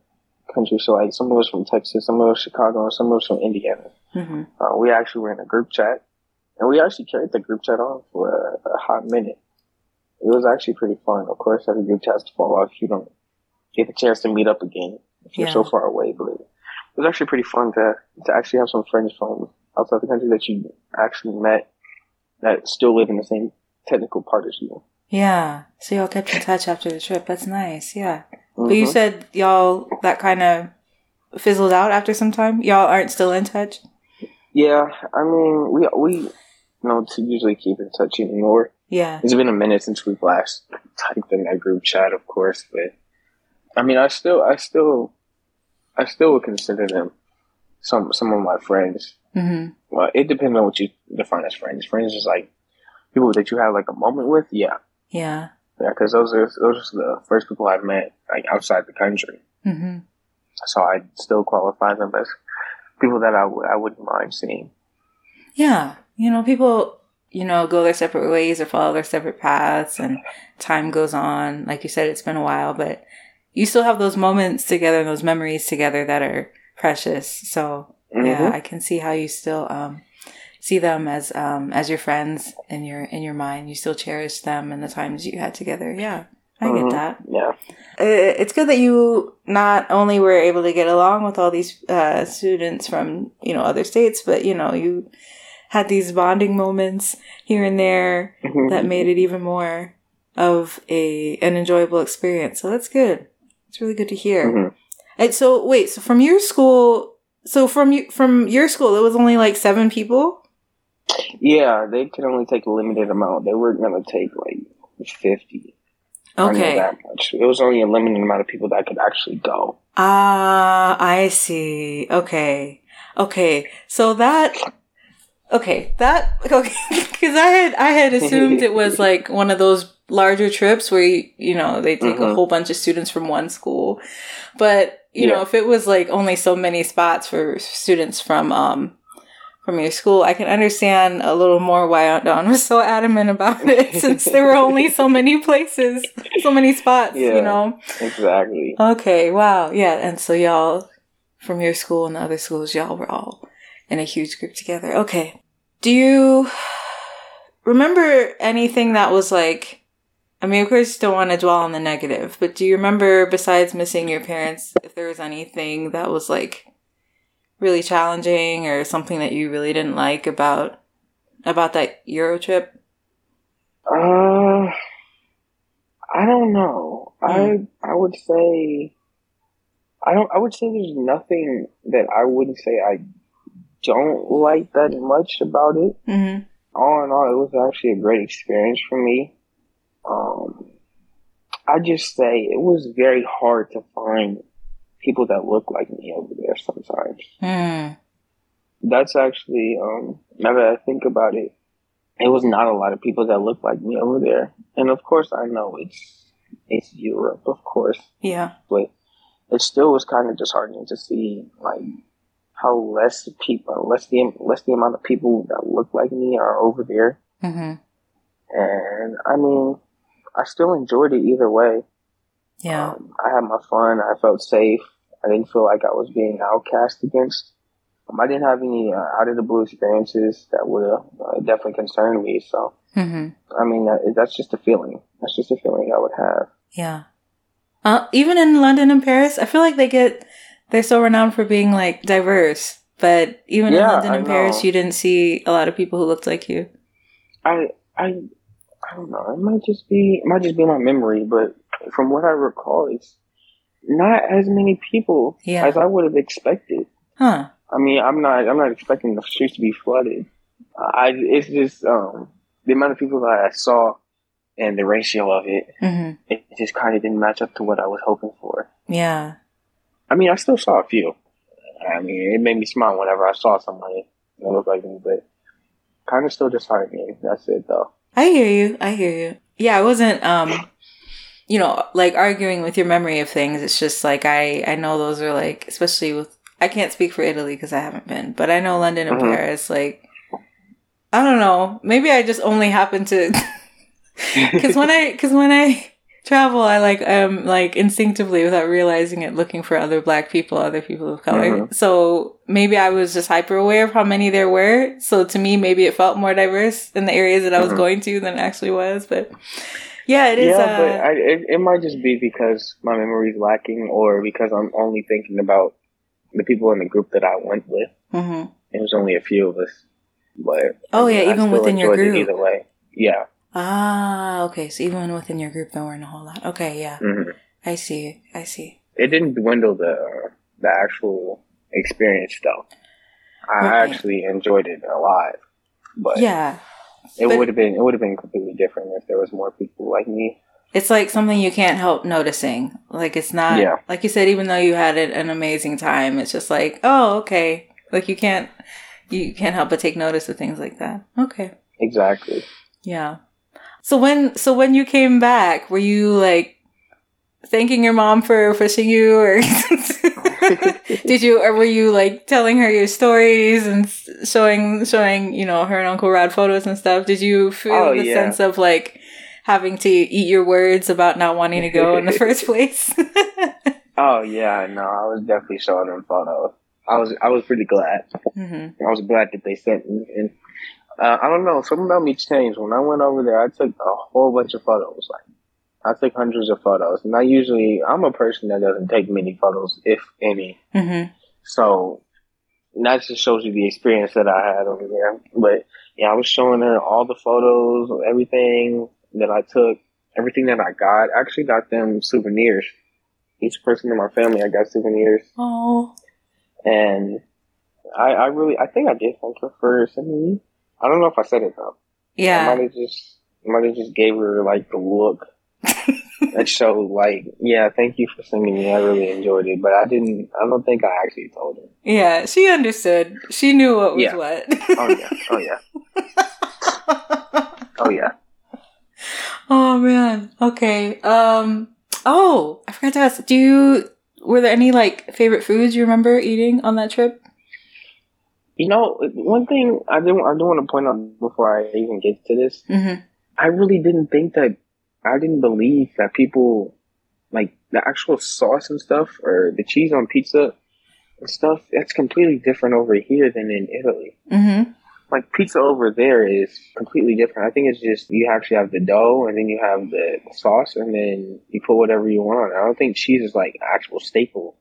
country. So like some of us from Texas, some of us Chicago, and some of us from Indiana. hmm Uh, we actually were in a group chat, and we actually carried the group chat on for a, a hot minute. It was actually pretty fun. Of course, every group chat has to fall off if you don't get the chance to meet up again if you're Yeah. so far away. But it was actually pretty fun to to actually have some friends from outside the country that you actually met that still live in the same technical part as you. Yeah. So y'all kept in touch after the trip. That's nice. Yeah. But you Mhm. said y'all that kind of fizzled out after some time. Y'all aren't still in touch. yeah, I mean, we we know to usually keep in touch anymore. Yeah. It's been a minute since we've last typed in that group chat, of course, but I mean, I still, I still, I still would consider them some some of my friends. hmm Well, it depends on what you define as friends. Friends is like people that you have like a moment with, yeah, Yeah. Yeah, because those are those are the first people I've met like outside the country, hmm so I still qualify them as people that I w- I wouldn't mind seeing. Yeah. You know, people, you know, go their separate ways or follow their separate paths and time goes on. Like you said, it's been a while, but you still have those moments together and those memories together that are precious. So yeah, Mhm. I can see how you still, um, see them as, um, as your friends in your, in your mind. You still cherish them and the times you had together. Yeah. I Mhm. get that. Yeah, it's good that you not only were able to get along with all these uh, students from you know other states, but you know you had these bonding moments here and there that made it even more of a an enjoyable experience. So that's good. It's really good to hear. Mhm. And so wait, so from your school, so from you from your school, it was only like seven people. Yeah. They could only take a limited amount. They weren't gonna take like fifty. Okay. that much. It was only a limited amount of people that could actually go. Ah, I see. Okay. Okay. So that okay, that okay cuz I had I had assumed it was like one of those larger trips where you, you know they take mm-hmm. a whole bunch of students from one school but you yeah. know if it was like only so many spots for students from um from your school i can understand a little more why aunt dawn was so adamant about it since there were only so many places so many spots yeah, you know? exactly. Okay wow yeah and so y'all from your school and the other schools y'all were all in a huge group together. Okay do you remember anything that was like I mean, of course, you don't want to dwell on the negative, but do you remember, besides missing your parents, if there was anything that was like really challenging or something that you really didn't like about about that Euro trip? Uh, I don't know. Mm. I I would say I don't. I would say there's nothing that I wouldn't say I don't like that much about it. Mm-hmm. All in all, it was actually a great experience for me. Um, I just say it was very hard to find people that look like me over there sometimes. Mm. That's actually, um, now that I think about it, it was not a lot of people that look like me over there. And of course, I know it's it's Europe, of course. Yeah. But it still was kind of disheartening to see like how less people, less the less the amount of people that look like me are over there. Mm-hmm. And I mean, I still enjoyed it either way. Yeah. Um, I had my fun. I felt safe. I didn't feel like I was being outcast against. Um, I didn't have any uh, out of the blue experiences that would have uh, definitely concerned me. So, mm-hmm. I mean, that, that's just a feeling. That's just a feeling I would have. Yeah. Uh, even in London and Paris, I feel like they get, they're so renowned for being like diverse. But even yeah, in London and Paris, you didn't see a lot of people who looked like you. I, I, I don't know. It might just be it might just be my memory, but from what I recall, it's not as many people yeah. as I would have expected. Huh. I mean, I'm not I'm not expecting the streets to be flooded. I it's just um the amount of people that I saw and the ratio of it, mm-hmm. it just kind of didn't match up to what I was hoping for. Yeah. I mean, I still saw a few. I mean, it made me smile whenever I saw somebody that looked like me, but kind of still disheartening. That's it, though. I hear you. I hear you. Yeah, I wasn't um you know, like arguing with your memory of things. It's just like I I know those are like especially with I can't speak for Italy because I haven't been, but I know London and mm-hmm. Paris like I don't know. Maybe I just only happen to cuz when I cuz when I travel i like um like instinctively without realizing it looking for other black people other people of color mm-hmm. so maybe i was just hyper aware of how many there were so to me maybe it felt more diverse in the areas that i was mm-hmm. going to than it actually was but yeah it is yeah uh, but I, it, it might just be because my memory is lacking or because i'm only thinking about the people in the group that i went with mm-hmm. it was only a few of us but oh yeah I even within your group either way yeah Ah, okay. So even within your group, there weren't a whole lot. Okay, yeah. Mm-hmm. I see. I see. It didn't dwindle the the actual experience, though. I actually enjoyed it a lot, but yeah, it would have been it would have been completely different if there was more people like me. It's like something you can't help noticing. Like it's not yeah. like you said. Even though you had an amazing time, it's just like, oh, okay. Like you can't you can't help but take notice of things like that. Okay. Exactly. Yeah. So when so when you came back, were you like thanking your mom for pushing you or did you or were you like telling her your stories and showing showing, you know, her and Uncle Rod photos and stuff? Did you feel oh, the yeah. sense of like having to eat your words about not wanting to go in the first place? oh yeah, no, I was definitely showing them photos. I was I was pretty glad. Mm-hmm. I was glad that they sent me and uh, I don't know. Something about me changed. When I went over there, I took a whole bunch of photos. Like, I took hundreds of photos. And I usually, I'm a person that doesn't take many photos, if any. Mm-hmm. So, that just shows you the experience that I had over there. But, yeah, I was showing her all the photos, everything that I took, everything that I got. I actually got them souvenirs. Each person in my family, I got souvenirs. Oh. And I, I really, I think I did thank her for sending me I don't know if I said it though. Yeah. I might have just, might have just gave her like the look that showed like, yeah, thank you for singing me. I really enjoyed it, but I didn't. I don't think I actually told her. Yeah, she understood. She knew what was yeah. what. oh yeah. Oh yeah. oh yeah. oh man. Okay. Um. Oh, I forgot to ask. Do you were there any like favorite foods you remember eating on that trip? You know, one thing I do I do want to point out before I even get to this. Mm-hmm. I really didn't think that I didn't believe that people like the actual sauce and stuff or the cheese on pizza and stuff. That's completely different over here than in Italy. Mm-hmm like pizza over there is completely different. I think it's just you actually have the dough and then you have the sauce and then you put whatever you want. I don't think cheese is like actual staple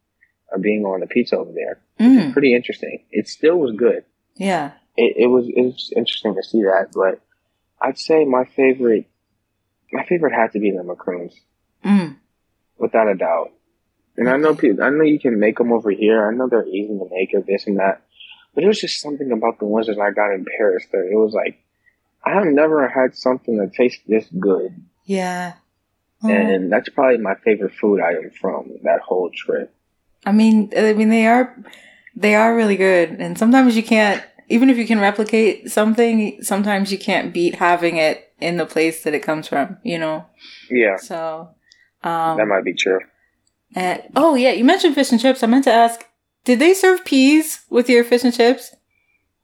of being on the pizza over there. Mm. pretty interesting. It still was good. Yeah. It, it was it was interesting to see that, but I'd say my favorite my favorite had to be the macaroons. Mm. Without a doubt. And I know people, I know you can make them over here. I know they're easy to make or this and that. But it was just something about the ones that I got in Paris that it was like, I have never had something that tastes this good. Yeah. And that's probably my favorite food item from that whole trip. I mean, I mean, they are, they are really good. And sometimes you can't, even if you can replicate something, sometimes you can't beat having it in the place that it comes from, you know? Yeah. So, um, that might be true. And, oh yeah, you mentioned fish and chips. I meant to ask, did they serve peas with your fish and chips?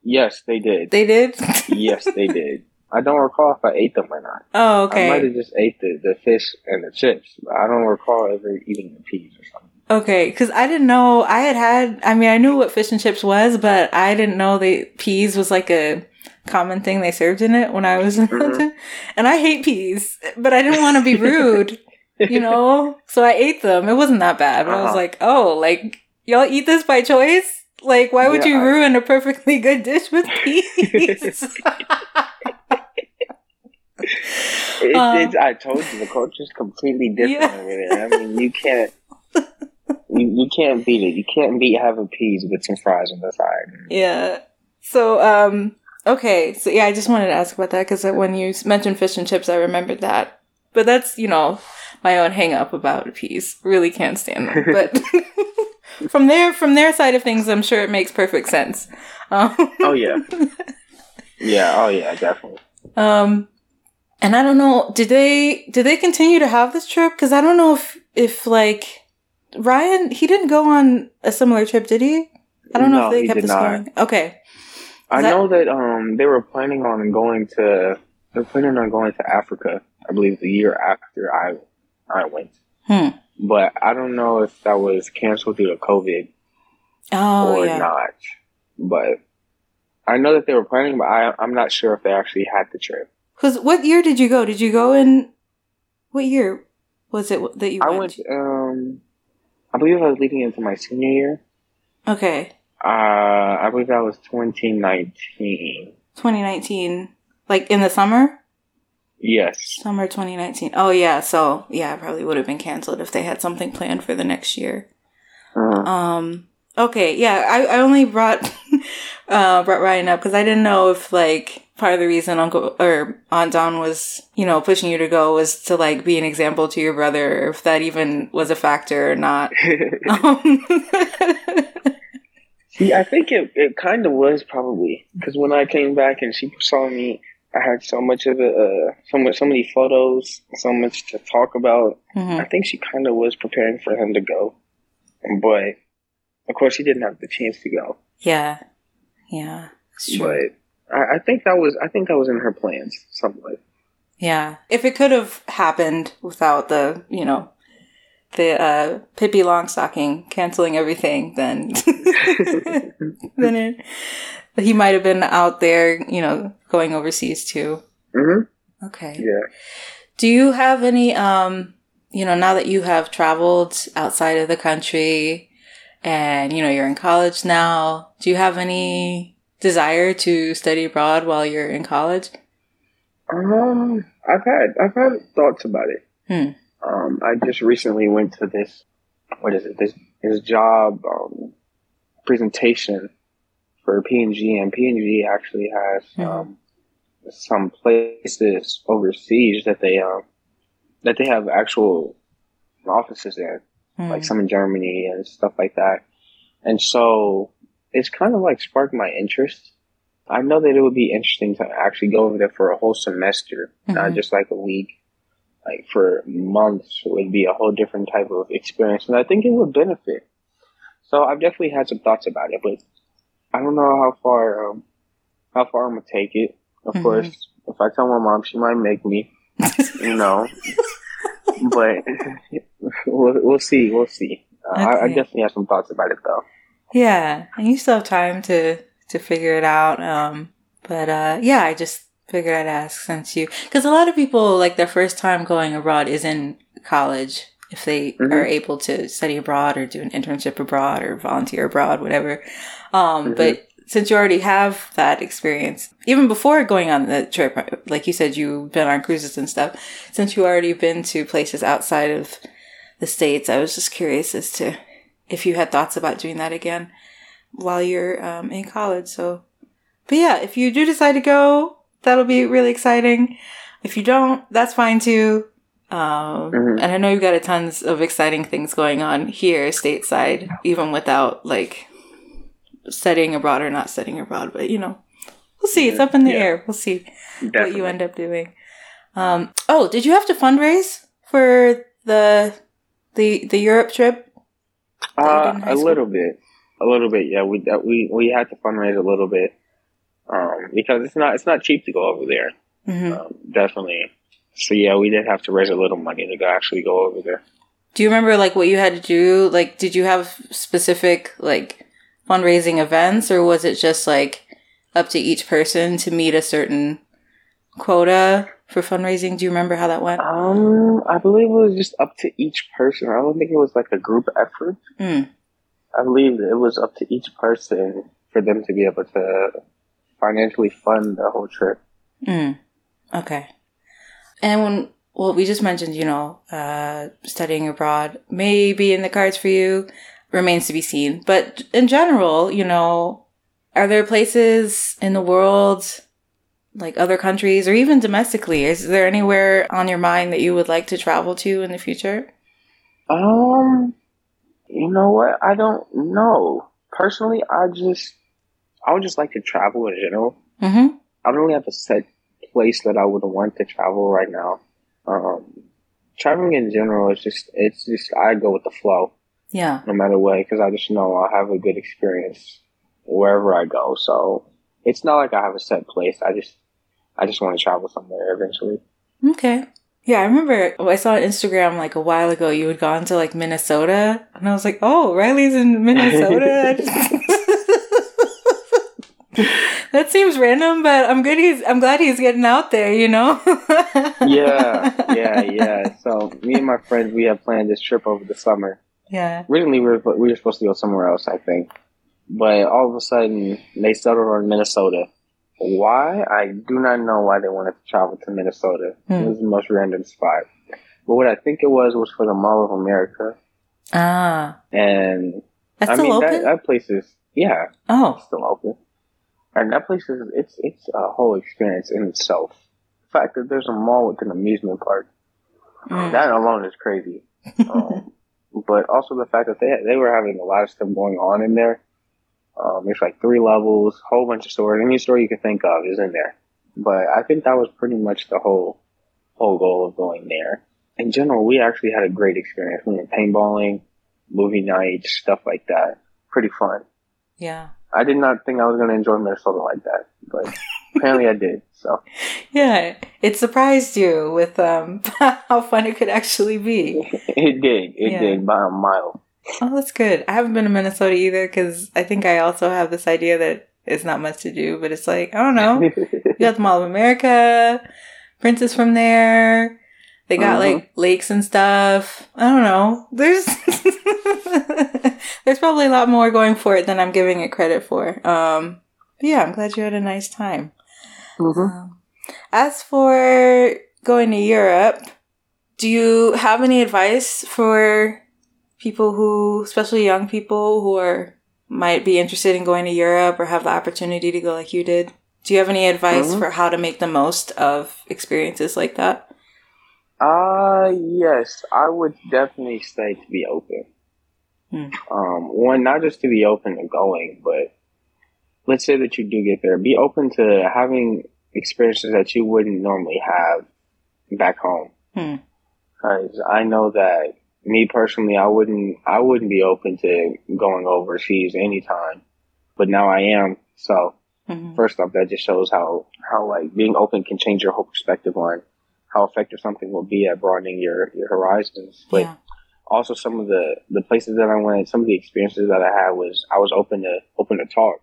Yes, they did. They did? yes, they did. I don't recall if I ate them or not. Oh, okay. I might have just ate the, the fish and the chips. I don't recall ever eating the peas or something. Okay, because I didn't know I had had. I mean, I knew what fish and chips was, but I didn't know the peas was like a common thing they served in it when I was in mm-hmm. London. And I hate peas, but I didn't want to be rude, you know. So I ate them. It wasn't that bad, but uh-huh. I was uh-huh. like, oh, like Y'all eat this by choice? Like, why would yeah, you ruin I... a perfectly good dish with peas? it, um, I told you the culture's completely different yeah. over there. I mean, you can't. You, you can't beat it. You can't beat having peas with some fries on the side. Yeah. So, um, okay. So, yeah, I just wanted to ask about that because when you mentioned fish and chips, I remembered that. But that's, you know, my own hang up about peas. Really can't stand them. But from their from their side of things, I'm sure it makes perfect sense. Um, oh yeah, yeah, oh yeah, definitely. Um, and I don't know, did they did they continue to have this trip? Because I don't know if if like Ryan he didn't go on a similar trip, did he? I don't no, know if they kept this going. Okay. Is I that- know that um they were planning on going to they're planning on going to Africa. I believe the year after I I went. Hmm but I don't know if that was canceled due to COVID oh, or yeah. not. But I know that they were planning, but I, I'm not sure if they actually had the trip. Because what year did you go? Did you go in? What year was it that you? I went. went um, I believe I was leading into my senior year. Okay. Uh, I believe that was 2019. 2019, like in the summer. Yes. Summer 2019. Oh yeah, so yeah, it probably would have been canceled if they had something planned for the next year. Uh-huh. Um. Okay. Yeah. I, I only brought uh brought Ryan up because I didn't know if like part of the reason Uncle or Aunt Dawn was you know pushing you to go was to like be an example to your brother, if that even was a factor or not. um. See, I think it it kind of was probably because when I came back and she saw me I had so much of it, uh, so much, so many photos, so much to talk about. Mm-hmm. I think she kind of was preparing for him to go, but of course he didn't have the chance to go. Yeah, yeah, But I, I, think that was, I think that was in her plans, somewhat. Yeah, if it could have happened without the, you know, the uh, Pippi Longstocking canceling everything, then then it he might have been out there, you know, going overseas too. Mm-hmm. Okay. Yeah. Do you have any, um, you know, now that you have traveled outside of the country and, you know, you're in college now, do you have any desire to study abroad while you're in college? Um, I've had, I've had thoughts about it. Hmm. Um, I just recently went to this, what is it, this, this job, um, presentation for P&G, and P&G actually has mm-hmm. um, some places overseas that they um, that they have actual offices in, mm-hmm. like some in Germany and stuff like that. And so it's kind of like sparked my interest. I know that it would be interesting to actually go over there for a whole semester, mm-hmm. not just like a week. like for months it would be a whole different type of experience, and I think it would benefit. So I've definitely had some thoughts about it, but I don't know how far um, how far I'm gonna take it. Of mm-hmm. course, if I tell my mom, she might make me, you know. but we'll, we'll see. We'll see. Uh, okay. I, I, definitely have some thoughts about it, though. Yeah, and you still have time to to figure it out. Um, but uh, yeah, I just figured I'd ask since you, because a lot of people like their first time going abroad is in college if they mm-hmm. are able to study abroad or do an internship abroad or volunteer abroad, whatever. Um, mm-hmm. But since you already have that experience, even before going on the trip, like you said, you've been on cruises and stuff, since you already been to places outside of the States, I was just curious as to if you had thoughts about doing that again while you're um, in college. So, but yeah, if you do decide to go, that'll be really exciting. If you don't, that's fine too. Um, mm-hmm. and I know you've got a tons of exciting things going on here stateside, even without like studying abroad or not studying abroad, but you know, we'll see. It's up in the yeah. air. We'll see Definitely. what you end up doing. Um, oh, did you have to fundraise for the the the Europe trip? Uh, a little bit, a little bit. Yeah, we we we had to fundraise a little bit um, because it's not it's not cheap to go over there. Mm-hmm. Um, definitely. So yeah, we did have to raise a little money to go actually go over there. Do you remember like what you had to do? Like, did you have specific like fundraising events or was it just like up to each person to meet a certain quota for fundraising? Do you remember how that went? Um, I believe it was just up to each person. I don't think it was like a group effort. Mm. I believe it was up to each person for them to be able to financially fund the whole trip. Mm. Okay. And when well, we just mentioned, you know, uh, studying abroad may be in the cards for you remains to be seen. But in general, you know, are there places in the world, like other countries or even domestically, is there anywhere on your mind that you would like to travel to in the future? Um, you know what? I don't know. Personally, I just, I would just like to travel in general. Mm-hmm. I don't really have a set place that I would want to travel right now. Um, traveling in general is just, it's just, I go with the flow. Yeah. No matter what, because I just know I'll have a good experience wherever I go. So it's not like I have a set place. I just, I just want to travel somewhere eventually. Okay. Yeah, I remember oh, I saw on Instagram like a while ago you had gone to like Minnesota, and I was like, "Oh, Riley's in Minnesota." that seems random, but I'm good. He's I'm glad he's getting out there. You know. yeah, yeah, yeah. So me and my friends we have planned this trip over the summer. Yeah. Originally, we were we were supposed to go somewhere else, I think, but all of a sudden they settled on Minnesota. Why? I do not know why they wanted to travel to Minnesota. Hmm. It was the most random spot. But what I think it was was for the Mall of America. Ah. And That's I mean that that place is yeah. Oh. Still open. And that place is it's it's a whole experience in itself. The fact that there's a mall with an amusement park. Mm. That alone is crazy. Um, but also the fact that they they were having a lot of stuff going on in there. Um, there's like three levels, whole bunch of stores. Any store you could think of is in there. But I think that was pretty much the whole whole goal of going there. In general, we actually had a great experience. We went paintballing, movie nights, stuff like that. Pretty fun. Yeah. I did not think I was going to enjoy Minnesota like that, but apparently I did. So yeah, it surprised you with um, how fun it could actually be. it did. It yeah. did by a mile. Oh, that's good. I haven't been to Minnesota either because I think I also have this idea that it's not much to do, but it's like I don't know. you got the Mall of America, Prince's from there. They got uh-huh. like lakes and stuff. I don't know. There's there's probably a lot more going for it than I'm giving it credit for. Um, yeah, I'm glad you had a nice time. Mm-hmm. Um, as for going to Europe, do you have any advice for people who, especially young people who are might be interested in going to Europe or have the opportunity to go like you did? Do you have any advice mm-hmm. for how to make the most of experiences like that? Uh, yes, I would definitely say to be open. Hmm. Um, one, not just to be open to going, but let's say that you do get there, be open to having experiences that you wouldn't normally have back home. Hmm. because I know that me personally, I wouldn't, I wouldn't be open to going overseas anytime, but now I am. So mm-hmm. first off, that just shows how, how like being open can change your whole perspective on how effective something will be at broadening your, your horizons. But yeah. also some of the, the places that I went, some of the experiences that I had was, I was open to, open to talk.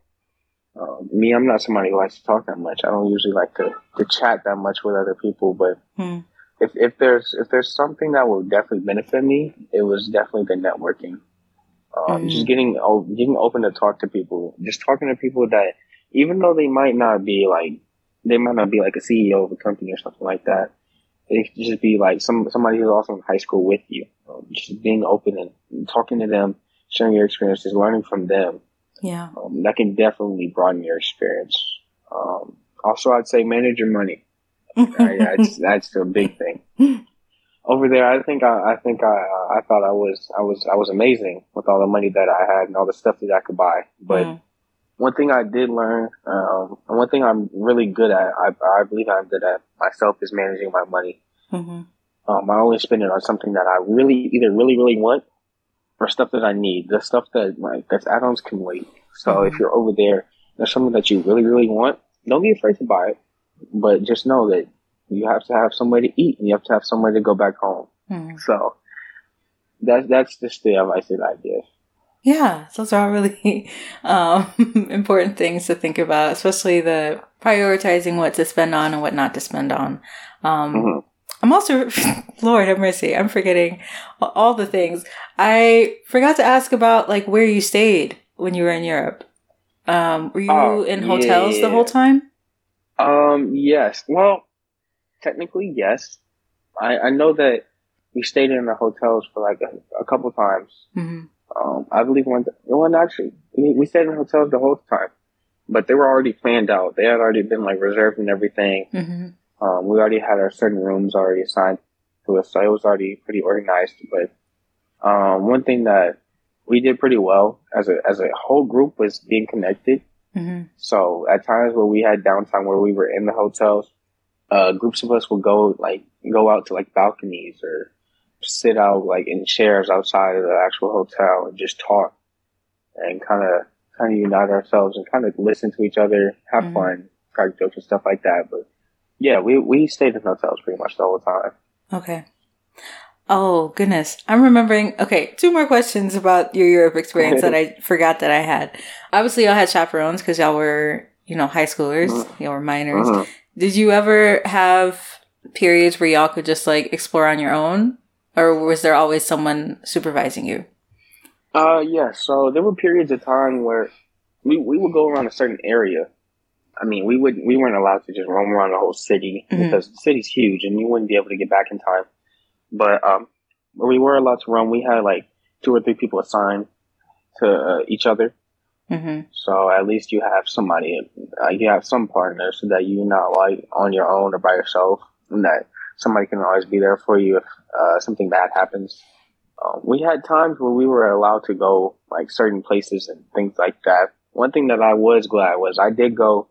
Um, me, I'm not somebody who likes to talk that much. I don't usually like to, to chat that much with other people, but hmm if if there's if there's something that will definitely benefit me, it was definitely the networking. Um, mm. Just getting getting open to talk to people, just talking to people that even though they might not be like they might not be like a CEO of a company or something like that, it could just be like some somebody who's also in high school with you. Um, just being open and talking to them, sharing your experiences, learning from them. Yeah, um, that can definitely broaden your experience. Um, also, I'd say manage your money that's that's the big thing. Over there, I think I, I think I I thought I was I was I was amazing with all the money that I had and all the stuff that I could buy. But mm. one thing I did learn, um, and one thing I'm really good at, I I believe I'm good at myself is managing my money. Mm-hmm. Um, I only spend it on something that I really either really really want or stuff that I need. The stuff that like that's add-ons can wait. So mm-hmm. if you're over there, there's something that you really really want, don't be afraid to buy it but just know that you have to have somewhere to eat and you have to have somewhere to go back home. Mm. So that's that's just the advice that I give. Yeah, those are all really um, important things to think about, especially the prioritizing what to spend on and what not to spend on. Um, mm-hmm. I'm also, Lord have mercy, I'm forgetting all the things. I forgot to ask about like where you stayed when you were in Europe. Um, were you oh, in hotels yeah. the whole time? Um, yes. Well, technically, yes. I, I know that we stayed in the hotels for like a, a couple times. Mm-hmm. Um, I believe one, one actually, we, we stayed in hotels the whole time, but they were already planned out. They had already been like reserved and everything. Mm-hmm. Um, we already had our certain rooms already assigned to us, so it was already pretty organized. But, um, one thing that we did pretty well as a, as a whole group was being connected. Mm-hmm. So at times where we had downtime where we were in the hotels, uh, groups of us would go like go out to like balconies or sit out like in chairs outside of the actual hotel and just talk and kind of kind of unite ourselves and kind of listen to each other, have mm-hmm. fun, crack jokes and stuff like that. But yeah, we we stayed in hotels pretty much the whole time. Okay. Oh goodness. I'm remembering okay, two more questions about your Europe experience that I forgot that I had. Obviously y'all had chaperones because y'all were, you know, high schoolers, mm-hmm. y'all were minors. Uh-huh. Did you ever have periods where y'all could just like explore on your own? Or was there always someone supervising you? Uh yeah, so there were periods of time where we, we would go around a certain area. I mean, we wouldn't. we weren't allowed to just roam around the whole city mm-hmm. because the city's huge and you wouldn't be able to get back in time. But um, we were allowed to run. We had like two or three people assigned to uh, each other. Mm-hmm. So at least you have somebody, uh, you have some partners so that you're not like on your own or by yourself, and that somebody can always be there for you if uh, something bad happens. Um, we had times where we were allowed to go like certain places and things like that. One thing that I was glad was I did go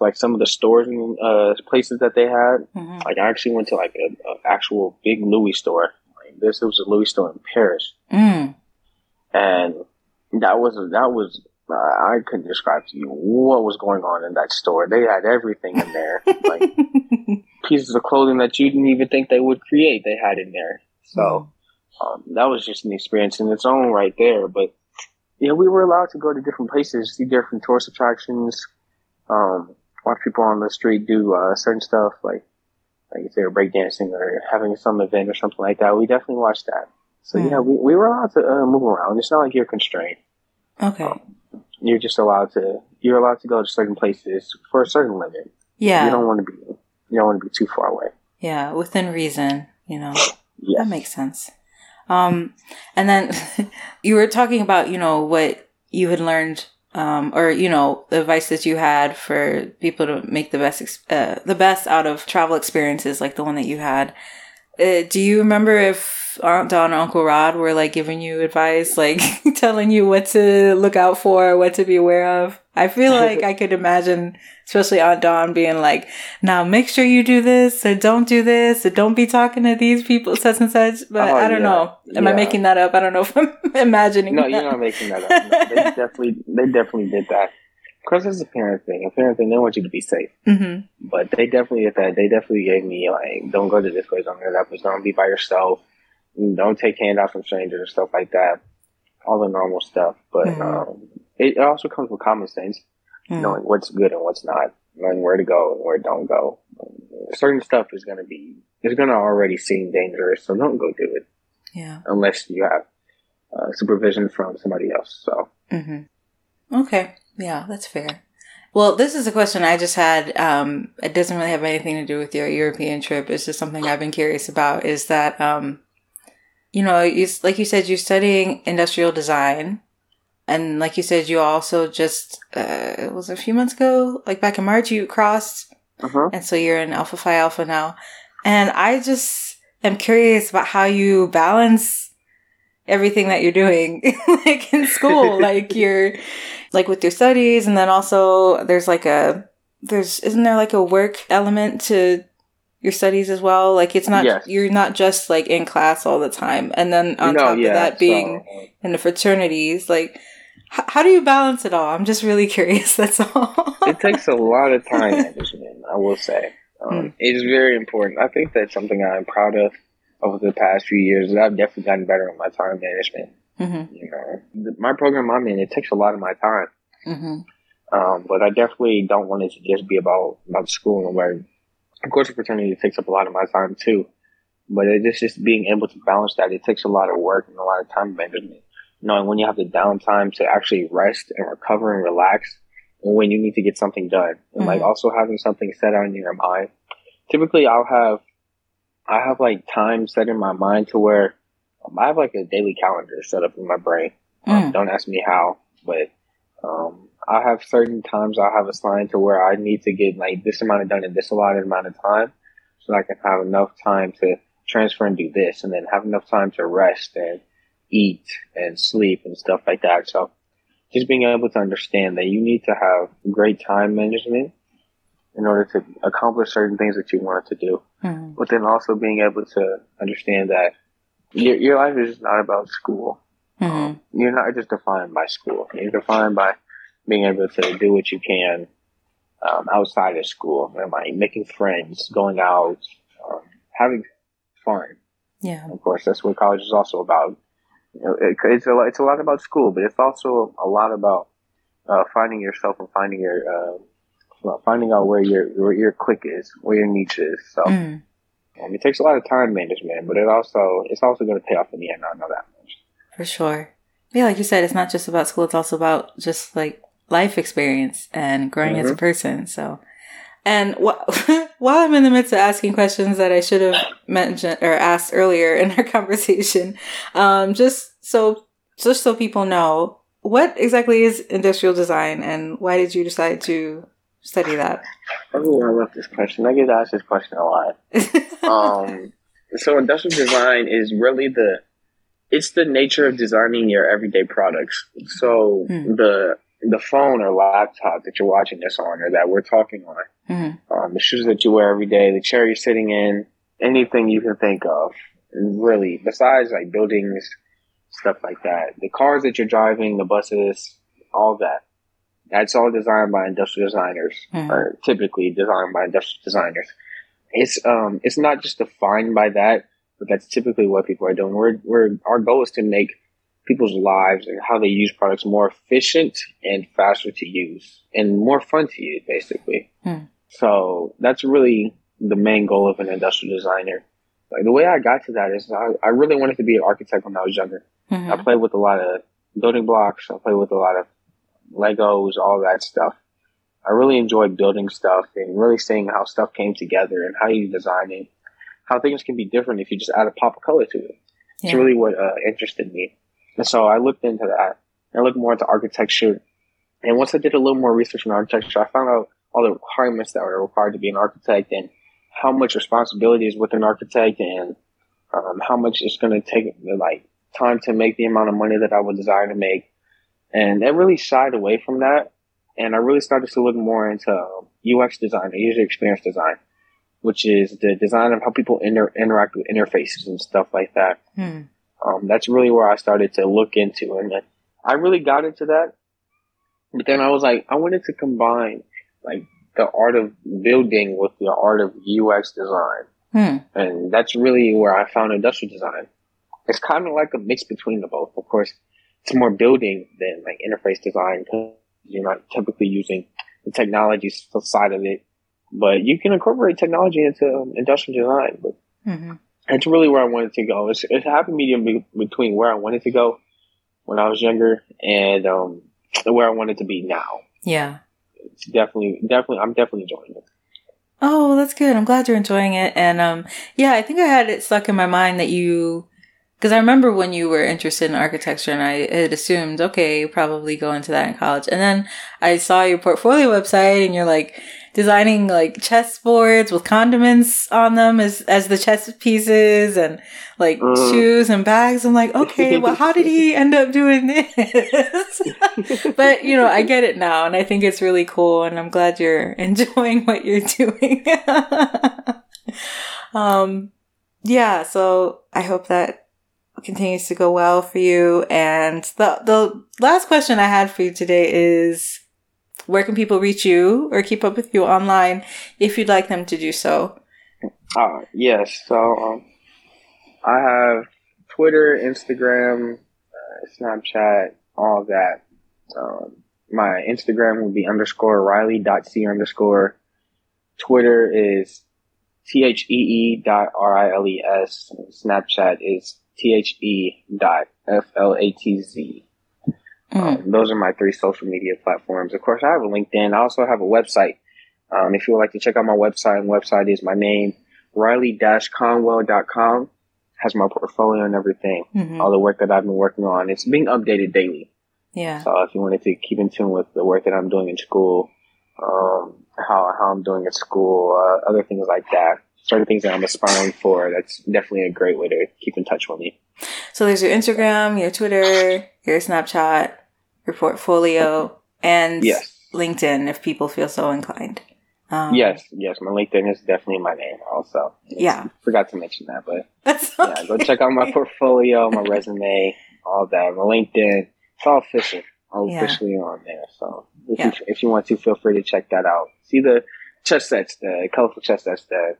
like some of the stores and uh, places that they had. Mm-hmm. Like I actually went to like an actual big Louis store. Like this was a Louis store in Paris, mm. and that was that was uh, I couldn't describe to you what was going on in that store. They had everything in there, like pieces of clothing that you didn't even think they would create. They had in there, so mm. um, that was just an experience in its own right there. But yeah, we were allowed to go to different places, see different tourist attractions. Um, watch people on the street do uh, certain stuff, like like if they were breakdancing or having some event or something like that. We definitely watched that. So yeah, we, we were allowed to uh, move around. It's not like you're constrained. Okay. Um, you're just allowed to. You're allowed to go to certain places for a certain limit. Yeah. You don't want to be. You don't want to be too far away. Yeah, within reason. You know. yes. That makes sense. Um, and then you were talking about you know what you had learned um, or you know the advice that you had for people to make the best uh, the best out of travel experiences like the one that you had Uh, do you remember if Aunt Dawn or Uncle Rod were like giving you advice, like telling you what to look out for, what to be aware of? I feel like I could imagine, especially Aunt Dawn being like, now make sure you do this and don't do this and don't be talking to these people, such and such. But oh, I don't yeah. know. Am yeah. I making that up? I don't know if I'm imagining No, that. you're not making that up. No, they definitely, they definitely did that. Course, it's a parent thing. A parent thing, they want you to be safe. Mm-hmm. But they definitely did that. They definitely gave me, like, don't go to this place, don't go to that place, don't be by yourself, don't take handouts from strangers and stuff like that. All the normal stuff. But mm-hmm. um, it also comes with common sense, mm-hmm. knowing what's good and what's not, knowing where to go and where don't go. Certain stuff is going to be, is going to already seem dangerous, so don't go do it. Yeah. Unless you have uh, supervision from somebody else. So. Mm-hmm. Okay. Yeah, that's fair. Well, this is a question I just had. Um, it doesn't really have anything to do with your European trip. It's just something I've been curious about. Is that, um, you know, you, like you said, you're studying industrial design, and like you said, you also just uh, it was a few months ago, like back in March, you crossed, uh-huh. and so you're in Alpha Phi Alpha now. And I just am curious about how you balance everything that you're doing, like in school, like you're like with your studies and then also there's like a there's isn't there like a work element to your studies as well? Like it's not yes. you're not just like in class all the time. And then on no, top yeah, of that being so, in the fraternities like h- how do you balance it all? I'm just really curious that's all. It takes a lot of time management i will say. Um, mm. it is very important. I think that's something i'm proud of over the past few years i've definitely gotten better at my time management Mm-hmm. You know, my program I'm in, it takes a lot of my time. Mm-hmm. Um, but I definitely don't want it to just be about about school and where, of course, the fraternity takes up a lot of my time too. But it's just being able to balance that. It takes a lot of work and a lot of time management. Knowing when you have the downtime to actually rest and recover and relax, and when you need to get something done, and mm-hmm. like also having something set on your mind. Typically, I'll have I have like time set in my mind to where um, I have like a daily calendar set up in my brain. Um, mm. Don't ask me how, but um, I have certain times I have assigned to where I need to get like this amount of done in this allotted amount of time, so I can have enough time to transfer and do this, and then have enough time to rest and eat and sleep and stuff like that. So just being able to understand that you need to have great time management in order to accomplish certain things that you wanted to do, mm. but then also being able to understand that your, your life is not about school. Mm-hmm. Um, you're not just defined by school. You're defined by being able to do what you can um, outside of school, and like making friends, going out, um, having fun. Yeah. Of course, that's what college is also about. You know, it, it's a it's a lot about school, but it's also a lot about uh, finding yourself and finding your uh, finding out where your where your clique is, where your niche is. So. Mm. Um, it takes a lot of time management, but it also it's also going to pay off in the end. I know that much. For sure. Yeah, like you said, it's not just about school; it's also about just like life experience and growing mm-hmm. as a mm-hmm. person. So, and wh- while I'm in the midst of asking questions that I should have mentioned or asked earlier in our conversation, um, just so just so people know, what exactly is industrial design, and why did you decide to study that? Oh, I love this question. I get asked this question a lot. um, so industrial design is really the it's the nature of designing your everyday products. So mm. the the phone or laptop that you're watching this on or that we're talking on, mm-hmm. um, the shoes that you wear every day, the chair you're sitting in, anything you can think of, really, besides like buildings, stuff like that, the cars that you're driving, the buses, all that. That's all designed by industrial designers, mm-hmm. or typically designed by industrial designers. It's um, it's not just defined by that, but that's typically what people are doing. We're, we're our goal is to make people's lives and how they use products more efficient and faster to use and more fun to use, basically. Hmm. So that's really the main goal of an industrial designer. Like the way I got to that is I, I really wanted to be an architect when I was younger. Mm-hmm. I played with a lot of building blocks. I played with a lot of Legos, all that stuff. I really enjoyed building stuff and really seeing how stuff came together and how you design it, how things can be different if you just add a pop of color to it. Yeah. It's really what uh, interested me. And so I looked into that. I looked more into architecture. And once I did a little more research on architecture, I found out all the requirements that were required to be an architect and how much responsibility is with an architect and um, how much it's going to take, like time to make the amount of money that I would desire to make, and it really shied away from that. And I really started to look more into UX design, user experience design, which is the design of how people inter- interact with interfaces and stuff like that. Hmm. Um, that's really where I started to look into, and I really got into that. But then I was like, I wanted to combine like the art of building with the art of UX design. Hmm. And that's really where I found industrial design. It's kind of like a mix between the both. Of course, it's more building than like interface design because you're not typically using the technology side of it. But you can incorporate technology into um, industrial design. But mm-hmm. that's really where I wanted to go. It's, it's a happy medium be- between where I wanted to go when I was younger and um, where I wanted to be now. Yeah it's definitely, definitely, I'm definitely enjoying it. Oh, that's good. I'm glad you're enjoying it. And um, yeah, I think I had it stuck in my mind that you, because I remember when you were interested in architecture, and I had assumed, okay, you probably go into that in college. And then I saw your portfolio website, and you're like, designing like chess boards with condiments on them as as the chess pieces and like uh. shoes and bags. I'm like, okay, well, how did he end up doing this? but you know, I get it now, and I think it's really cool, and I'm glad you're enjoying what you're doing. um, yeah. So I hope that continues to go well for you. And the the last question I had for you today is where can people reach you or keep up with you online if you'd like them to do so? Uh, yes. So um, I have Twitter, Instagram, uh, Snapchat, all that. Um, my Instagram would be underscore Riley.c underscore. Twitter is T H E E dot R I L E S. Snapchat is T H E dot F L A T Z. Mm. Um, those are my three social media platforms. Of course, I have a LinkedIn. I also have a website. Um, if you would like to check out my website, my website is my name, riley-conwell.com. Has my portfolio and everything, mm-hmm. all the work that I've been working on. It's being updated daily. Yeah. So if you wanted to keep in tune with the work that I'm doing in school, um, how, how I'm doing at school, uh, other things like that, certain things that I'm aspiring for, that's definitely a great way to keep in touch with me. So there's your Instagram, your Twitter, your Snapchat, your portfolio, and yes. LinkedIn if people feel so inclined. Um, yes, yes, my LinkedIn is definitely my name also. yeah. Forgot to mention that, but That's okay. yeah, go check out my portfolio, my resume, all that. My LinkedIn, it's all official. I'm yeah. officially on there. So if, yeah. you, if you want to, feel free to check that out. See the chess sets, the colorful chess sets that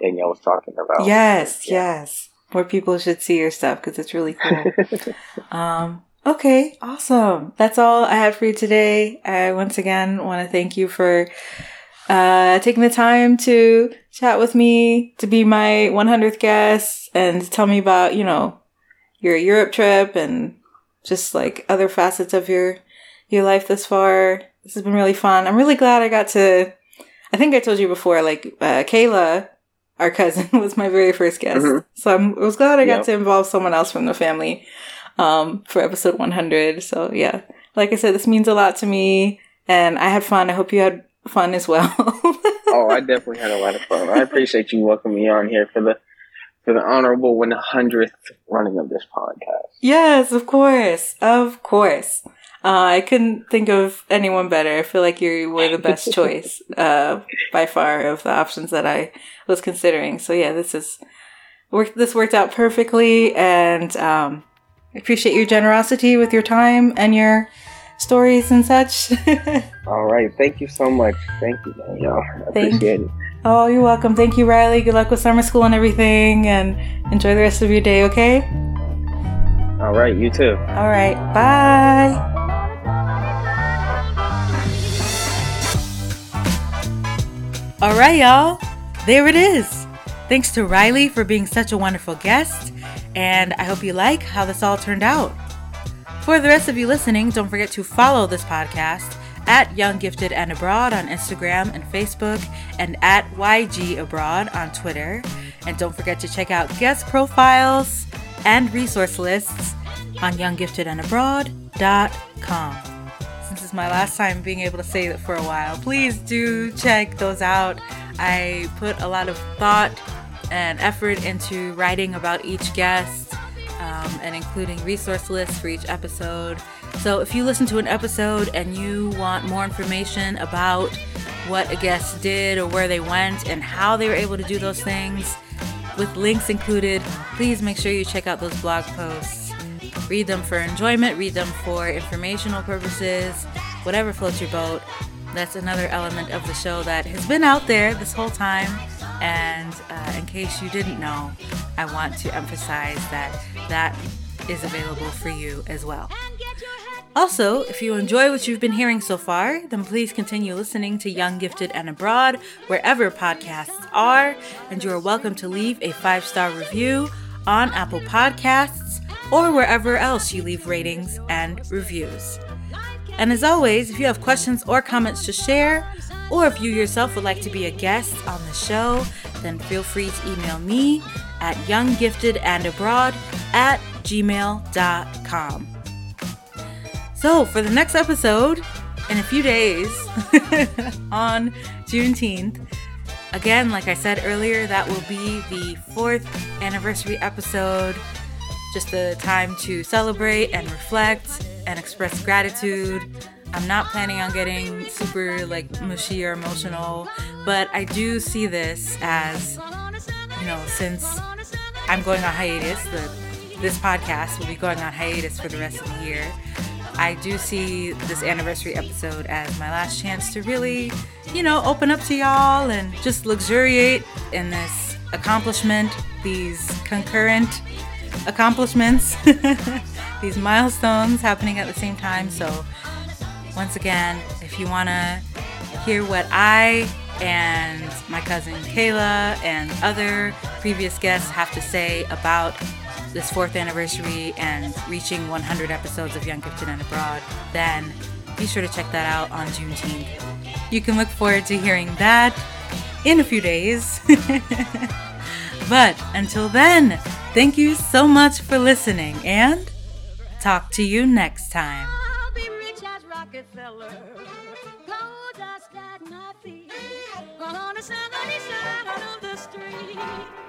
Danielle was talking about. Yes, yeah. yes. More people should see your stuff because it's really cool. um, Okay, awesome. That's all I have for you today. I once again want to thank you for uh, taking the time to chat with me, to be my 100th guest, and to tell me about, you know, your Europe trip and just like other facets of your your life this far. This has been really fun. I'm really glad I got to. I think I told you before, like uh, Kayla, our cousin, was my very first guest, mm-hmm. so I'm, i was glad I got yep. to involve someone else from the family um, for episode 100. So yeah, like I said, this means a lot to me and I had fun. I hope you had fun as well. oh, I definitely had a lot of fun. I appreciate you welcoming me on here for the for the honorable 100th running of this podcast. Yes, of course, of course. Uh, I couldn't think of anyone better. I feel like you were the best choice uh, by far of the options that I was considering. So yeah, this is worked. This worked out perfectly, and um, I appreciate your generosity with your time and your stories and such. All right. Thank you so much. Thank you, Danielle. I Thank appreciate it. Oh, you're welcome. Thank you, Riley. Good luck with summer school and everything, and enjoy the rest of your day, okay? All right. You too. All right. Bye. All right, y'all. There it is. Thanks to Riley for being such a wonderful guest and I hope you like how this all turned out. For the rest of you listening, don't forget to follow this podcast at Young Gifted and Abroad on Instagram and Facebook, and at YG Abroad on Twitter. And don't forget to check out guest profiles and resource lists on younggiftedandabroad.com. It's my last time being able to say it for a while, please do check those out. I put a lot of thought and effort into writing about each guest um, and including resource lists for each episode. So if you listen to an episode and you want more information about what a guest did or where they went and how they were able to do those things, with links included, please make sure you check out those blog posts. Read them for enjoyment, read them for informational purposes, whatever floats your boat. That's another element of the show that has been out there this whole time. And uh, in case you didn't know, I want to emphasize that that is available for you as well. Also, if you enjoy what you've been hearing so far, then please continue listening to Young, Gifted, and Abroad wherever podcasts are, and you are welcome to leave a five star review on Apple Podcasts or wherever else you leave ratings and reviews. And as always, if you have questions or comments to share, or if you yourself would like to be a guest on the show, then feel free to email me at younggiftedandabroad at gmail.com. So, for the next episode, in a few days, on Juneteenth, again, like I said earlier, that will be the fourth anniversary episode. Just the time to celebrate and reflect and express gratitude. I'm not planning on getting super like mushy or emotional, but I do see this as, you know, since I'm going on hiatus, the this podcast will be going on hiatus for the rest of the year. I do see this anniversary episode as my last chance to really, you know, open up to y'all and just luxuriate in this accomplishment, these concurrent accomplishments, these milestones happening at the same time. So, once again, if you want to hear what I and my cousin Kayla and other previous guests have to say about this fourth anniversary and reaching 100 episodes of Young Gifted and Abroad, then be sure to check that out on Juneteenth. You can look forward to hearing that in a few days. but until then, thank you so much for listening and talk to you next time. on sunny side of the street.